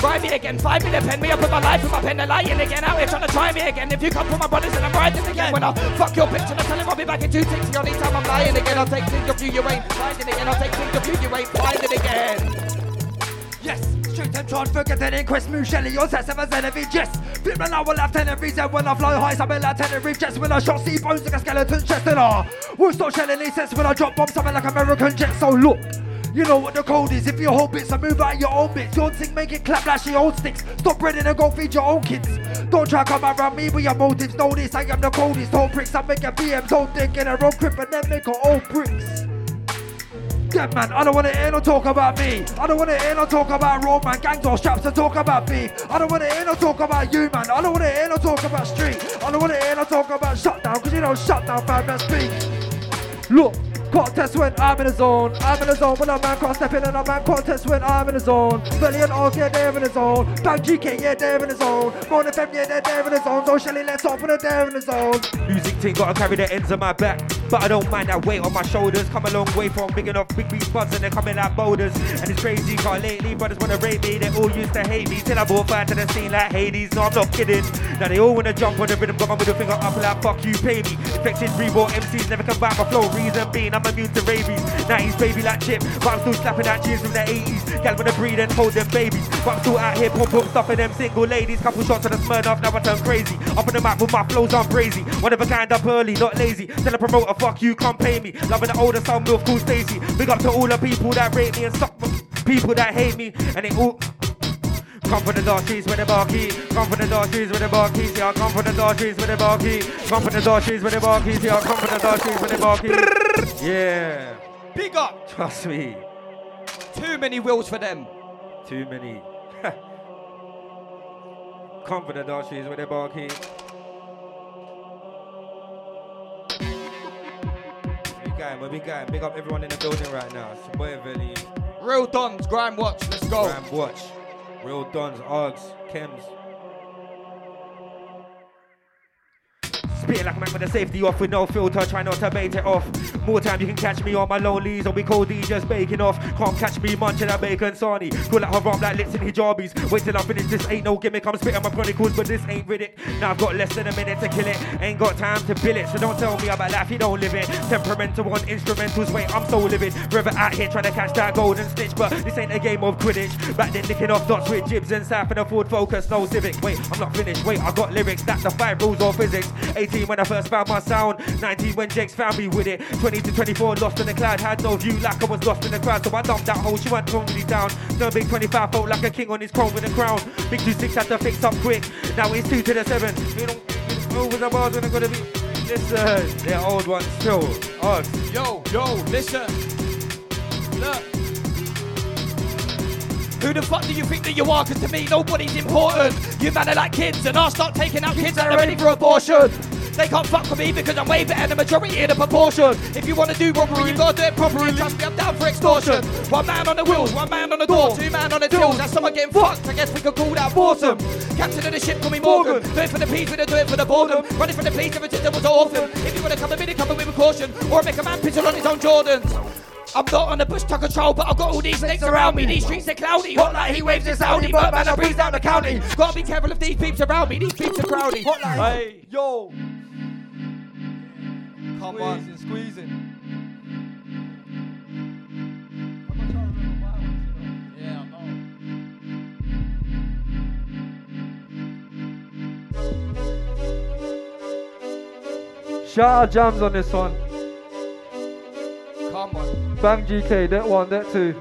Ride me again, five minute pen me, I put my life in my pen, they're lying again. Out here trying to try me again. If you come for my brothers, then I'm riding again. When I fuck your bitch and I tell him I'll be back in two ticks. The only time I'm lying again, I'll take things of you, you ain't finding again. I'll take things of you, you ain't finding again. Yes, straight and charge, forgetting inquest, move Shelly, your set seven Zenevie, yes. Flip my now, will have Tenerife, and when I fly high, in like Tenerife, jets, when I shot sea bones like a skeleton chest, and ah, won't stop shelling these sets when I drop bombs, something like American jets, so look. You know what the code is. If your whole bits, I move out your own bits. Your thing make it clap like your own sticks. Stop breading and go feed your own kids. Don't try come around me with your motives. Know this, I am the coldest. Bricks, I make a BM, don't think in a road crib and then make her own bricks. Dead man, I don't wanna hear no talk about me. I don't wanna hear no talk about road man, gangs or straps and talk about beef. I don't wanna hear no talk about you man. I don't wanna hear no talk about street. I don't wanna hear no talk about shutdown, cause you don't shut down fam man speak. Look, contest when I'm in the zone. I'm in the zone when a man can't step in and a man contest when I'm in the zone. Velli and yeah, they're in the zone. Bang GK, yeah, they're in the zone. Mode FM, yeah, they're in the zone. So Shelly, let's open the there in the zone. Music team gotta carry the ends of my back. But I don't mind that weight on my shoulders. Come a long way from big enough big beat buds and they're coming like boulders. And it's crazy, cause lately brothers wanna rate me. They all used to hate me till I brought fire to the scene like Hades. No, I'm not kidding. Now they all wanna jump on the rhythm, got my middle finger up like fuck you, pay me. Infected reborn MCs never come back my flow. Reason being I'm immune to rabies. 90s baby like chip, but I'm still slapping out cheers from the 80s. Gal wanna breed and hold them babies. But I'm still out here pump pump stuffing them single ladies. Couple shots of the Smirnoff, now I turn crazy. Up on the map with my flows, I'm crazy. One of a kind up early, not lazy. Tell a promoter, fuck you, come pay me. Loving the older son, milk, cool Stacy. Big up to all the people that rate me and suck people that hate me. And they all. Come from the dark trees with the bar key. Come from the dark trees with the bar keys. Yeah, come from the dark trees with the bar key. Come from the dark trees with the bar keys. Yeah, come from the dark trees with the bar keys. Yeah. Big up. Trust me. Too many wheels for them. Too many. come from the dark trees with the bar key. We going, where we going? Big up everyone in the building right now. It's boy Real Dons, Grime Watch, let's go. Grime Watch. Real Dons, Args, Chemz. Spitting like a man with the safety off with no filter, try not to bait it off. More time you can catch me on my lonelies, or we call D just baking off. Can't catch me munching that bacon sarnie. Cool like haram like lips and hijabis. Wait till I finish, this ain't no gimmick. I'm spitting my chronicles, but this ain't Riddick. Now I've got less than a minute to kill it. Ain't got time to bill it, so don't tell me about life, you don't live it. Temperamental on instrumentals, wait, I'm so livid. Forever out here trying to catch that golden stitch, but this ain't a game of Quidditch. Back then nicking off dots with jibs and sap a Ford Focus, no Civic. Wait, I'm not finished, wait, I got lyrics, that's the five rules of physics. 18 when I first found my sound, 19 when Jakes found me with it, 20 to 24 lost in the cloud, had no view like I was lost in the crowd, so I dumped that hole, she went totally down. No big 25 felt like a king on his throne with a crown. Big 2-6 had to fix up quick, now it's 2 to the 7. You over the bars when I'm gonna be. Listen, they're old ones still. Us. Yo, yo, listen. Look. Who the fuck do you think that you are? Cause to me, nobody's important. You man are like kids, and I'll start taking out kids that are ready for abortion. They can't fuck with me because I'm way better than the majority in the proportion. If you wanna do robbery, you gotta do it properly. Trust me, I'm down for extortion. One man on the wheels, one man on the door, two man on the tills. That's someone getting fucked. I guess we could call that boredom. Captain of the ship, call me Morgan. Do it for the peace, we don't do it for the boredom. Running from the police, never there was orphan. If you wanna come with me, then come with caution. Or make a man picture on his own Jordans. I'm not on the bush to control, but I've got all these snakes around me. These streets are cloudy, hot like he waves in Saudi. But man, I breeze down the county. Gotta be careful of these peeps around me. These peeps are crowdy. Hot like hey, yo. Come on, squeezing. Yeah, I know. Shout out jams on this one. Come on. Bang GK, that one, that two.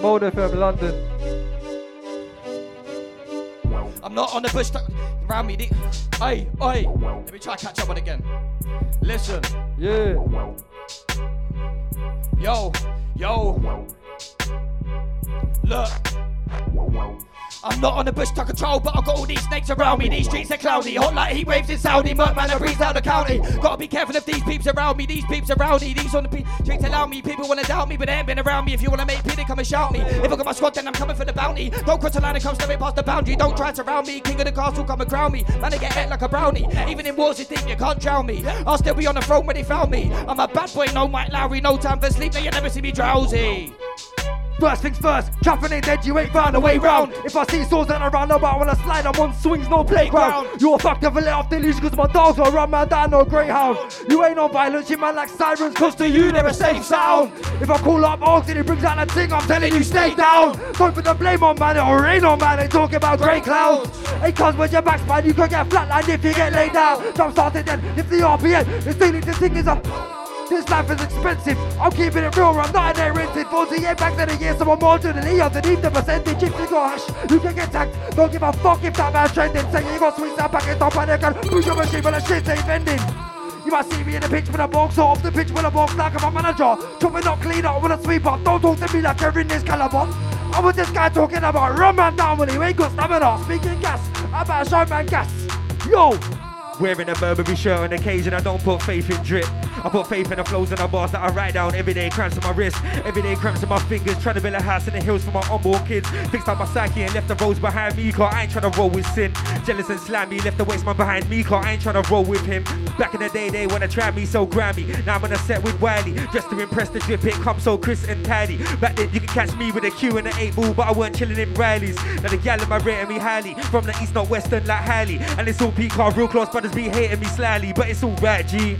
Mode FM London. I'm not on the bush to around me. The- Hey. Let me try catch up on again. Listen. Yeah. Yo, yo. Look. I'm not on the bush to control, but I've got all these snakes around me. These streets are cloudy, hot like heat waves in Saudi. Murk man, I breeze out the county. Gotta be careful of these peeps around me. These peeps around me. These on the pe- streets allow me. People wanna doubt me, but they ain't been around me. If you wanna make pity, come and shout me. If I got my squad, then I'm coming for the bounty. Don't cross the line and come straight past the boundary. Don't try to surround me. King of the castle, come and crown me. Man, I get hit like a brownie. Even in wars, you think you can't drown me. I'll still be on the throne when they found me. I'm a bad boy, no Mike Lowrey, no time for sleep. Now you never see me drowsy. First things first, trapping ain't dead, you ain't found a way round. If I see swords and I run about when I slide, I'm on swings, no playground. You're fucked never let off the leash cause my dogs will run man down, no greyhound. You ain't on violence, you man like sirens, cause to you a safe sound. If I call up Oaks and he brings out that thing, I'm telling you stay down. Don't put the blame on man, or ain't on man, they talking about grey clouds. Hey cuz when your back's man, you could get flatlined if you get laid down. Jump started then, if the RPN is feeling the thing is a this life is expensive. I'm keeping it real, I'm not in there rented. 48 back then a year, someone more to the underneath the percentage. If you you can get tagged. Don't give a fuck if that man's trending. Say you got sweets that packet, don't panic and push your machine, but the shit ain't vending. You might see me in the pitch with a box, or off the pitch with a box like I'm a manager. Chopping up clean up with a sweeper. Don't talk to me like you're in this caliber. I was this guy talking about run man down when he ain't got stamina. Speaking gas, I'm show man gas. Yo, Wearing a Burberry shirt on occasion, I don't put faith in drip. I put faith in the flows and the bars that I write down every day. Cramps on my wrist, every day cramps on my fingers. Trying to build a house in the hills for my unborn kids. Fixed up my psyche and left the roads behind me, cause I ain't trying to roll with sin. Jealous and slimy, left the waste man behind me, cause I ain't trying to roll with him. Back in the day, they wanna try me so grimy. Now I'm on a set with Wiley, just to impress the drip. It comes so crisp and tidy. Back then, you could catch me with a Q and an 8 ball, but I weren't chilling in Riley's. Now the gal in my rating me highly. From the east, not western, like Hailey. And it's all peak car, real close brothers be hating me slightly, but it's alright, G.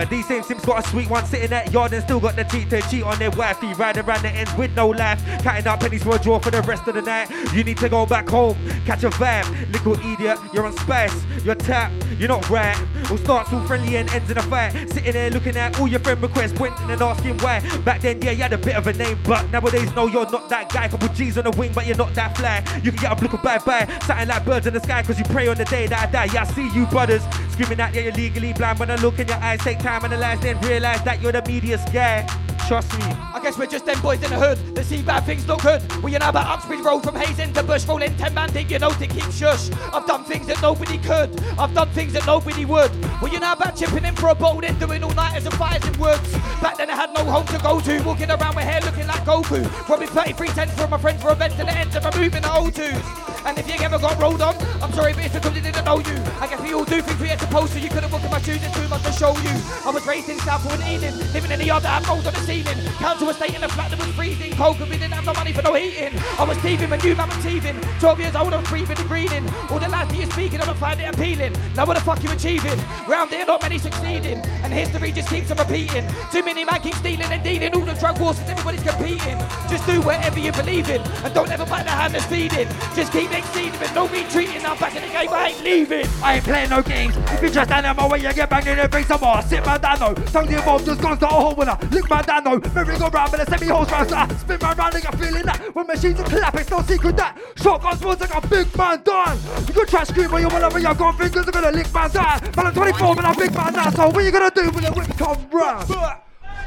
But these same sims got a sweet one sitting at yard and still got the teeth to cheat on their wifey. Riding around the ends with no life. Counting out pennies for a draw for the rest of the night. You need to go back home, catch a vibe. Little idiot, you're on spice, you're tapped, you're not right. All starts all friendly and ends in a fight. Sitting there looking at all your friend requests, pointing and asking why. Back then, yeah, you had a bit of a name, but nowadays, no, you're not that guy. Couple G's on the wing, but you're not that fly. You can get a look of bye bye, something like birds in the sky, cause you pray on the day that I die. Yeah, I see you, brothers, screaming out, yeah, you're legally blind. When I look in your eyes, take time, analyze, then realize that you're the media's guy. Trust me. I guess we're just them boys in the hood that see bad things look good. We know about Uxbridge Road from Hazen to Bush, rolling 10 man think you know to keep shush. I've done things that nobody could, I've done things that nobody would. Well, you know about chipping in for a bowl, then doing all nighters and fires in woods. Back then I had no home to go to, walking around with hair looking like Goku. Robbing 33 cents from my friends for events and the ends of a removing the O2s. And if you ever got rolled on, I'm sorry, but it's because they didn't know you. I guess we all do things we ain't supposed to. You couldn't walk in my shoes, it's too much to show you. I was raised in Southwood Ealing, living in the yard that had mold on the ceiling. Council estate in a flat that was freezing cold because we didn't have no money for no heating. I was teething when you man was teething. 12 years old, I was breathing and breathing. All the lads that you're speaking, I don't find it appealing. Now what the fuck you achieving? Round here, not many succeeding. And history just keeps on repeating. Too many man keep stealing and dealing. All the drug wars, and everybody's competing. Just do whatever you believe in. And don't ever bite the hand that's feeding. Just keep exceeding, but don't be treating. Now back in the game, I ain't leaving. I ain't playing no games. If you just stand in my way, you get banged in the face some more. Sit my dano. Tongue involved, just gonna start a hole winner. Lick my dano. Merry go round, but a semi hose round. Spin my round, like I'm feeling that. When machines are clap, it's no secret that. Shotguns was like a big man done. You can try scream when you wanna, but your gun fingers are gonna lick my down. But I'm 24, but I'm big man now. So what you gonna do when the whip come round?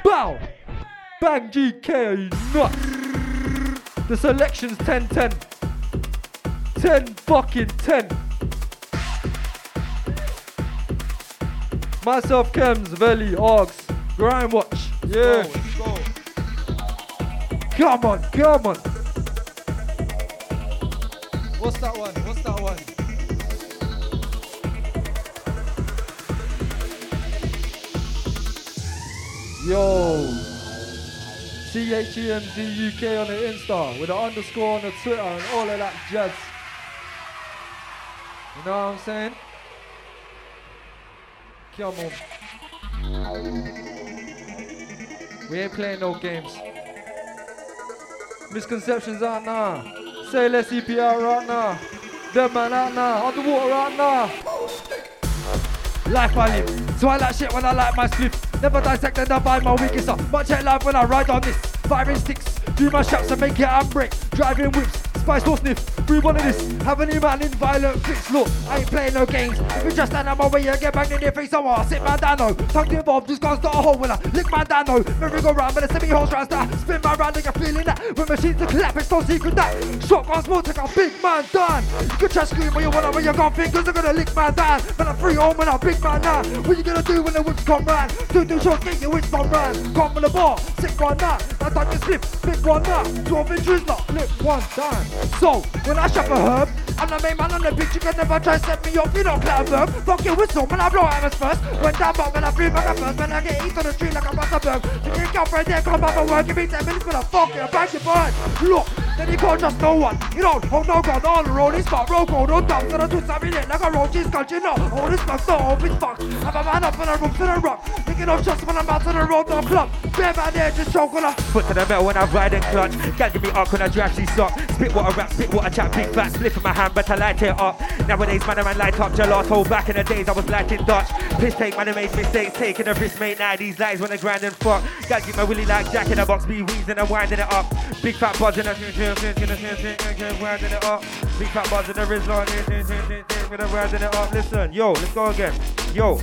Bow. Bang GK, nuts? The selection's 10 10. 10 fucking 10. Myself, Chemz, Velli, Args, Grime Watch. Yeah. Come on, come on. What's that one? What's that one? Yo. C-H-E-M-Z UK on the Insta with an underscore on the Twitter and all of that jazz. You know what I'm saying? Come on. We ain't playing no games. Misconceptions out now. Say less EPR right now. Dead man out now. Underwater right now. Life I live. So I like shit when I like my slip. Never dissect and divide my weakest up. Much hate life when I ride on this. Firing sticks. Do my shots and make it and break. Driving whips. Spice or sniff. One of this. Have any man in violent fits. Look, I ain't playing no games. If you just stand out my way, you get banged in your face. So I sit man down no. Tongue involved, just gonna start a hole when I lick man down no. Merry go round, but a semi hose round start. Spin my round like a feeling that. When machines are clap, it's no secret that. Shotgun smoke, take a big man down. You can try scream when you wanna, when you got fingers, are gonna lick man down. But I'm free home and I'm big man now. What you gonna do when the whips come round? Two two shots, get your whips from round. Come on the bar, sick one now. I time you slip, big one now. 12 inches not, flip one time. So, when I shop a herb, I'm the main man on the beach, you can never try to set me up, you don't clap verb. Fuck your whistle when I blow hammers first. When down but when I feel like a first, when I get east on the street like a Butterberg. You can come right there, come up and work, give me 10 minutes, but I fuck you, I back your bird. Look, then you can't just no one. You don't hold no gun on the road, it's got roll code, no so I do something in like a it's got you know. All this fuck, so open fuck. I'm a man up on the roof to the rock. Thinking of shots when I'm out to the road, no club. Bare man there, just on a. Foot to the metal when I ride and clutch. Can't give me up when I drive these socks. Spit I rap, spit I chat, big fat split in my hand, but I light it up. Nowadays, man, I man light up gelato. Back in the days, I was lighting Dutch. Piss take, man, I made mistakes, taking a risk, mate. Now these lies when I grind and fuck. Gotta get my willy like Jack in a box, be wheezing and winding it up. Big fat buzz in the winding it up. Big fat buzz in the wrist, with a winding it up. Listen, yo, let's go again. Yo,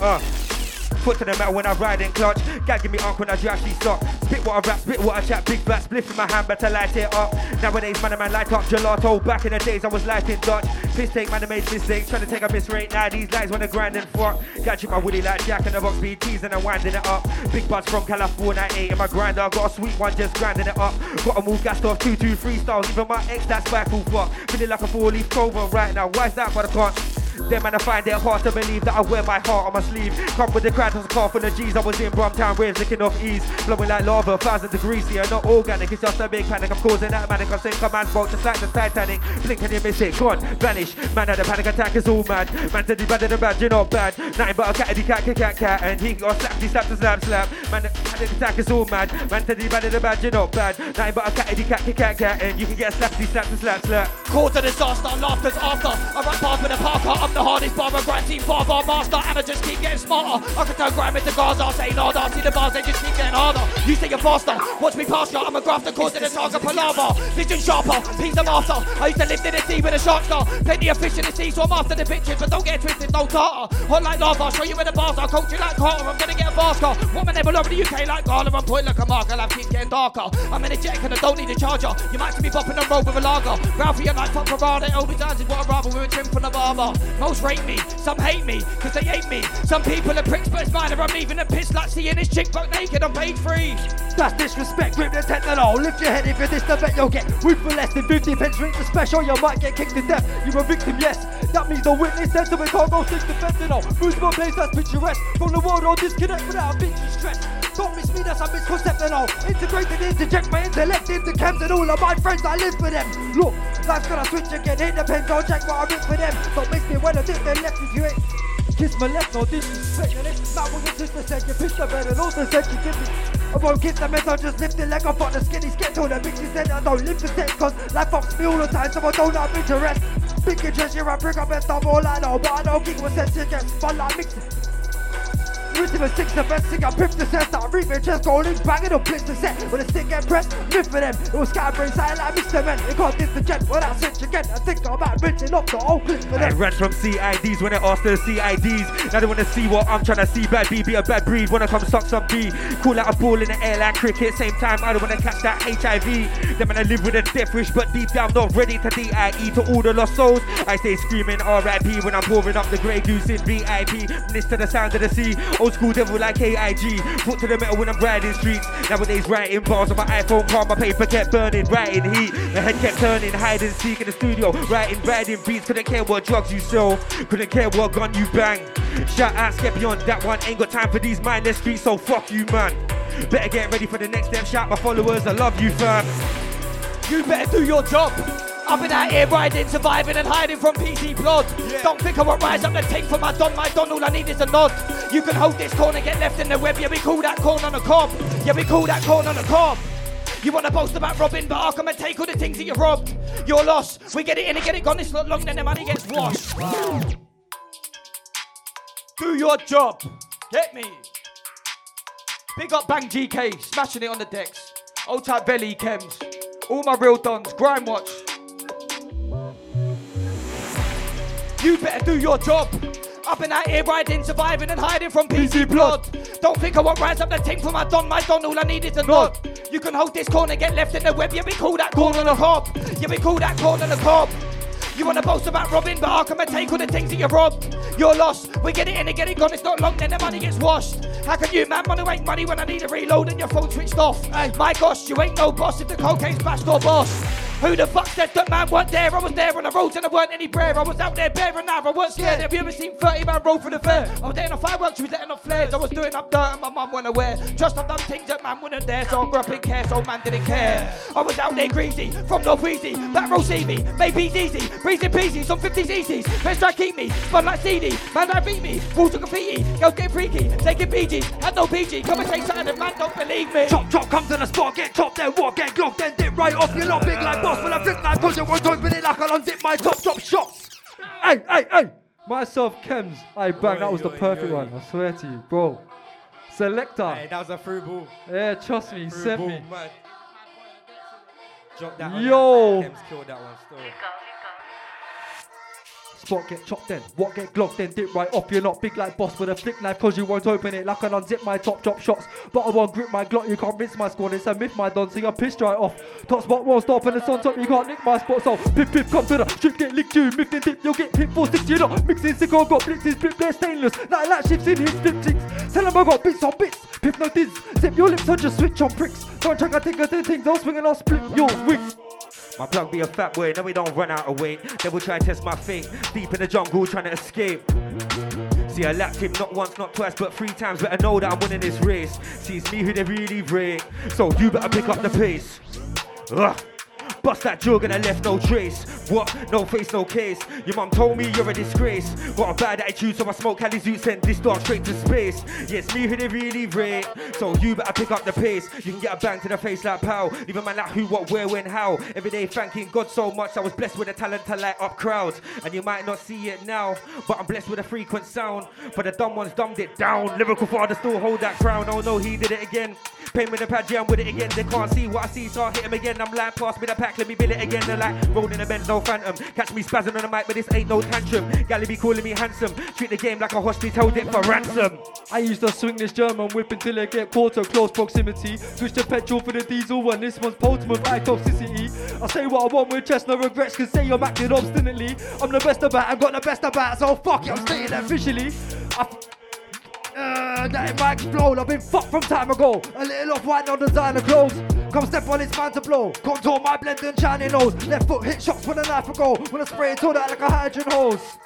uh. Foot to the metal when I ride in clutch. Gag give me unk when I she stop. Spit what I rap, spit what I chat. Big fat spliff in my hand, better light it up. Nowadays, man, a man light up gelato. Back in the days, I was lighting Dutch. Piss take, man, I made mistakes. Trying to take a miss rate. Now these lights wanna grind and fuck. Catching my woody like Jack in the box, BTs, and I'm winding it up. Big buzz from California, 8 in my grinder. Got a sweet one, just grinding it up. Got a move gassed off 2 2 freestyles. Even my ex, that's spiteful fuck. Feeling like a four leaf clover right now. Why's that, but I can't? Them man, I find it hard to believe that I wear my heart on my sleeve. Come with the crowd, a car full of G's. I was in Brumtown, waves licking off ease. Blowing like lava, thousand degrees here. Not organic, it's just a big panic. I'm causing that manic. I'm saying command boat just like the Titanic. Blink and you miss it, gone, vanish. Man, had a panic attack is all mad. Man said he better than bad, you're not bad. Nothing but a catty cat, cat, cat, cat. And he got slapped, he slapped, slap, slap. Man, the panic attack is all mad. Man said he better than bad, you're not bad. Nothing but a catty cat, cat, cat, cat. And you can get slapped, he slapped, slap, slap. Cause of disaster, laughter's after. I rap bars with a parker, I'm the hardest barber, grand team bar master, just keep getting smarter. Can turn grime into Gaza, say nada, see the bars, they just keep getting harder. You say you're faster, watch me pass ya, I'm a grafter, causing a target palaver. Vision sharper, piece of master. I used to live in the sea with a shark star. Plenty of fish in the sea, so I'm after the bitches, but don't get twisted, no tartar. Hot like lava, show you where the bars are, coach you like Carter, I'm gonna get a basket. Woman never over the UK like Garland, I'm point like a marker, life keeps getting darker. I'm energetic and I don't need a charger. You might see me popping a road with a lager. Ralphie and like fuck Ferrari, Obi Dance is what I rather with a trim from the barber. Most rate me, some hate me, cause they hate me. Some people are pricks, but it's mine, I'm leaving a piss like seeing this chick buck naked on page three. That's disrespect, grip the techno. Lift your head if you're this, the bet you'll get weed for less than 50 pence. Drink the special, you might get kicked to death. You're a victim, yes. That means the witness we can't go stick the fentanyl. Moves to a place that's picturesque. From the world, I'll disconnect without a bit of stress. Don't miss me, that's a misconception. Integrated, interject my intellect into chems and all of my friends, I live for them. Look, life's gonna switch again, it depends, I'll check what I rip for them. Don't miss me when I dip then left if you ain't. Kiss my left, no disrespect, it's not what your sister said. You pitched the bed and also you give me. I won't kiss the mess, I'll just lift it like I fuck the skinny on the bitches then I don't live the set cause life fucks me all the time so I don't have interest. Big interest, here I bring up best of all I know, but I don't give a sense to get fun like mixing. Rhythm and six the best thing I pimp the set Start reaping just going banging up blitz the set When the stick get pressed, lift for them It was brain side like Mr. Men It can't jet when I switch again I think I'm about rinsing off the whole clip for I them ran from CIDs when I asked the CIDs. Now they wanna see what I'm trying to see. Bad B, be a bad breed. Wanna come suck some D. Cool out a ball in the air like cricket. Same time, I don't wanna catch that HIV. Them and I live with a death wish, but deep down not ready to DIE to all the lost souls. I stay screaming RIP when I'm pouring up the grey goose in VIP. This to the sound of the sea. Old school devil like AIG. Foot to the metal when I'm riding streets. Nowadays writing bars on my iPhone car, my paper kept burning, writing heat. My head kept turning, hide and seek in the studio. Writing, writing beats, couldn't care what drugs you sell, couldn't care what gun you bang. Shout out Skepion, that one ain't got time for these mindless streets, so fuck you, man. Better get ready for the next step. Shout my followers, I love you, fam. You better do your job. I've been out here riding, surviving and hiding from PC blood. Don't think I won't rise up the tank for my don, my don, all I need is a nod. You can hold this corner, get left in the web, yeah, we call that corn on a cob. Yeah, we call that corn on a cob. You wanna boast about robbing, but I'll come and take all the things that you robbed. You're lost. We get it in and get it gone. It's not long, then the money gets washed. Do your job. Get me. Big up Bang GK, smashing it on the decks. Old type Velli Chemz. All my real dons, grind watch. You better do your job. I've been out here riding, surviving and hiding from PC blood. Don't think I won't rise up the team for my don, my don. All I need is a nod. You can hold this corner, get left in the web. Yeah, we call that corn on a cob. Yeah, we call that corn on a cob. You wanna boast about robbing, but I'll come and take all the things that you robbed. You're lost. We get it in and get it gone. It's not long, then the money gets washed. How can you, man, wanna make money when I need a reload and your phone switched off? Hey, my gosh, you ain't no boss if the cocaine's bashed or boss. Who the fuck said that man weren't there? I was there on the roads and there weren't any prayer. I was out there bearing knife, I wasn't scared. Have you ever seen 30 man roll for the fair? I was there on fireworks, she was letting off flares. I was doing up dirt and my mum wasn't aware. Just I've done things that man wouldn't dare, so I grew up in care, so man didn't care. I was out there greasy, from North Easy, back row see me, baby's easy, breezy peasy, some 50s easies. Best try keep me, spun like CD, man try beat me, walls to graffiti, girls get freaky, taking PGs, had no PG, come and say something and man don't believe me. Chop, chop, come to the spot, get chopped, then walk, get glocked, then dip right off. You're not big like boss, but I flip like cause you one time with it like I'll undip my top, drop shots. Hey, hey, hey. Myself, Chemz, I bang, that was the perfect one, I swear to you, bro. Selector. Hey, that was a through ball. Yeah, trust me, he Through sent ball, me. man. Drop that one. Yo. Chemz killed that one still. Spot get chopped then, what get glocked then, dip right off. You're not big like boss with a flick knife, cause you won't open it like an unzip my top drop shots. But I won't grip my glock, you can't rinse my squad. It's a myth, my so you're pissed right off. Top spot won't stop, and it's on top, you can't nick my spot. So, pip pip, come to the strip, get licked you, miffed and dip, you'll get hit for six. You're not mixing sick, I've got blitzes, flip, they're stainless. Like that shifts in his flip chicks. Tell him I got bits on bits, pip no diz. Zip your lips on just switch on pricks. Don't check, I think I do things, I'll swing and I'll split your wings. My plug be a fat boy, no we don't run out of weight. Will try to test my fate. Deep in the jungle trying to escape. See, I lapped him not once, not twice, but three times. Better know that I'm winning this race. See, it's me who they really rate. So you better pick up the pace. Ugh. Bust that jug and I left no trace. What? No face, no case. Your mum told me you're a disgrace. Got a bad attitude, so I smoke Cali Zoot, sent this dog straight to space. Yes, me who they really rate. So you better pick up the pace. You can get a bang to the face like pow. A man like who, what, where, when, how. Every day thanking God so much. I was blessed with the talent to light up crowds. And you might not see it now, but I'm blessed with a frequent sound. For the dumb ones, dumbed it down. Lyrical father still hold that crown. Oh no, he did it again. Pay me the pad, I'm with it again. They can't see what I see, so I hit him again. I'm like, pass me the pack, let me build it again. They're like, rolling a Benz, no phantom. Catch me spazzing on the mic, but this ain't no tantrum. Gally be calling me handsome. Treat the game like a hostage, held it for ransom. I used to swing this German whip until I get caught to close proximity. Switch the petrol for the diesel one. This one's potent with high toxicity. I say what I want with chest, no regrets. Can say I'm acting obstinately. I'm the best about, I've got the best about, so fuck it, I'm stating that officially. I uh, that it might explode. I've been fucked from time ago. A little off white, no designer clothes. Come step on it's man to blow. Contour my blend and shiny nose. Left foot hit shots with a knife ago. I spray it all that like a hydrogen hose.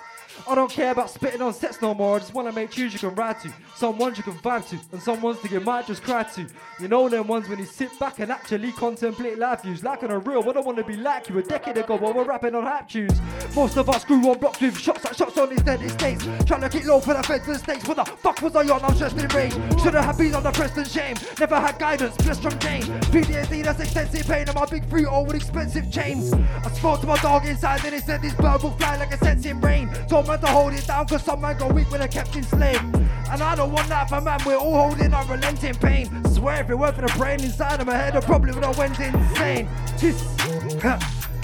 I don't care about spitting on sets no more. I just wanna make tunes you can ride to, some ones you can vibe to, and some ones that you might just cry to. You know them ones when you sit back and actually contemplate life views. Like on a real, I wanna be like you a decade ago while we're rapping on hype tunes. Most of us grew on blocks with shots like shots on these dead estates. Trying to keep low for the feds and states. What the fuck was I on? I'm just in rage. Should have been on the Preston shame. Never had guidance, blessed from Jane. PTSD, that's extensive pain. And my big three all with expensive chains. I spoke to my dog inside, and he said this bird will fly like a sensing rain. Told man to hold it down, cause some man go weak when they're kept enslaved. And I don't want that for man, we're all holding unrelenting pain. Swear if it weren't for the brain inside of my head, I probably would have went insane. This,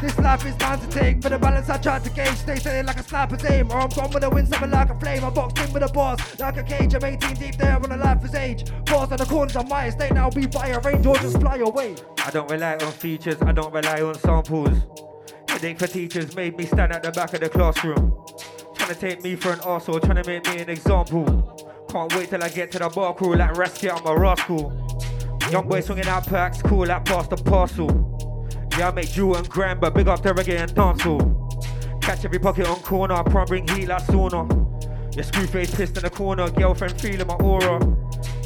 this life is bound to take. For the balance I tried to gauge, stay steady like a sniper's aim. Or I'm gone with the wind, something like a flame. I'm boxed in with the bars, like a cage. I'm 18 deep there when the life is age. Bars on the corners of my estate, now be by a range or just fly away. I don't rely on features, I don't rely on samples. Headache for teachers made me stand at the back of the classroom. Trying to take me for an asshole, trying to make me an example. Can't wait till I get to the bar crew like Rasky, I'm a rascal. Young boy swinging out packs, cool like past the parcel. Yeah, I make Drew and Graham, but big up the reggae and dancehall. Catch every pocket on corner, prom bring heat like sauna. Your screw face pissed in the corner, girlfriend feeling my aura.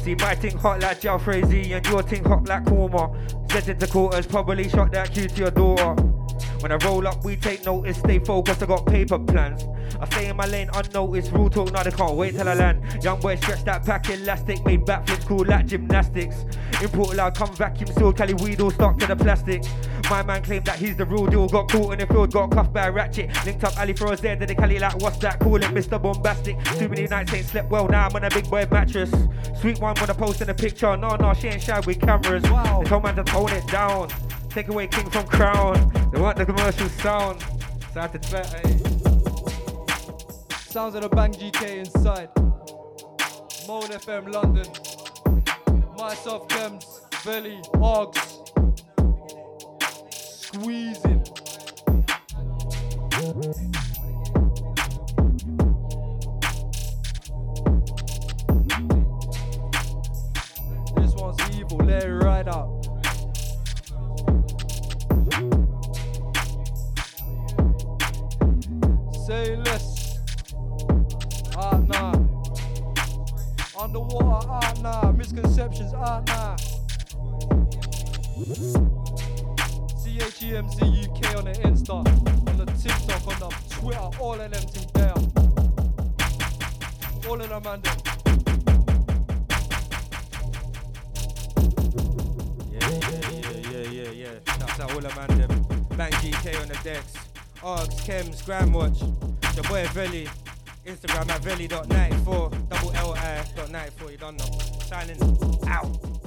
See my thing hot like Jalfrezi and your thing hot like Korma. Sent into quarters, probably shot that cue to your daughter. When I roll up, we take notice, stay focused, I got paper plans. I stay in my lane unnoticed, rule talk, now they can't wait till I land. Young boy stretch that pack elastic, made backflips cool like gymnastics. Import loud, come vacuum sealed, Cali weed all stuck to the plastic. My man claimed that he's the real deal, got caught in the field, got cuffed by a ratchet. Linked up Ali for a Z, did the Cali like, what's that? Call it Mr. Bombastic. Too many nights ain't slept well, now I'm on a big boy mattress. Sweet one wanna post in a picture, no, no, she ain't shy with cameras. Wow. They told man to tone it down. Take away King from Crown. They want the commercial sound. So I have to try, hey. Sounds of the Bang GK inside. Mode FM London. Myself, Chemz, Velli, Args. Squeezing. This one's evil, let it ride out. Say less. Ah, nah. Underwater, ah, nah. Misconceptions, ah, nah. CHEMZ UK on the Insta, on the TikTok, on the Twitter, all of them things there. All of them, them. Yeah, yeah, yeah, yeah, yeah, yeah. Out all man them. Bang GK on the decks. Args, Chemz, Gramwatch. Your boy Velli. Instagram at velli.94. Double L I dot 94. You don't know. Signing out.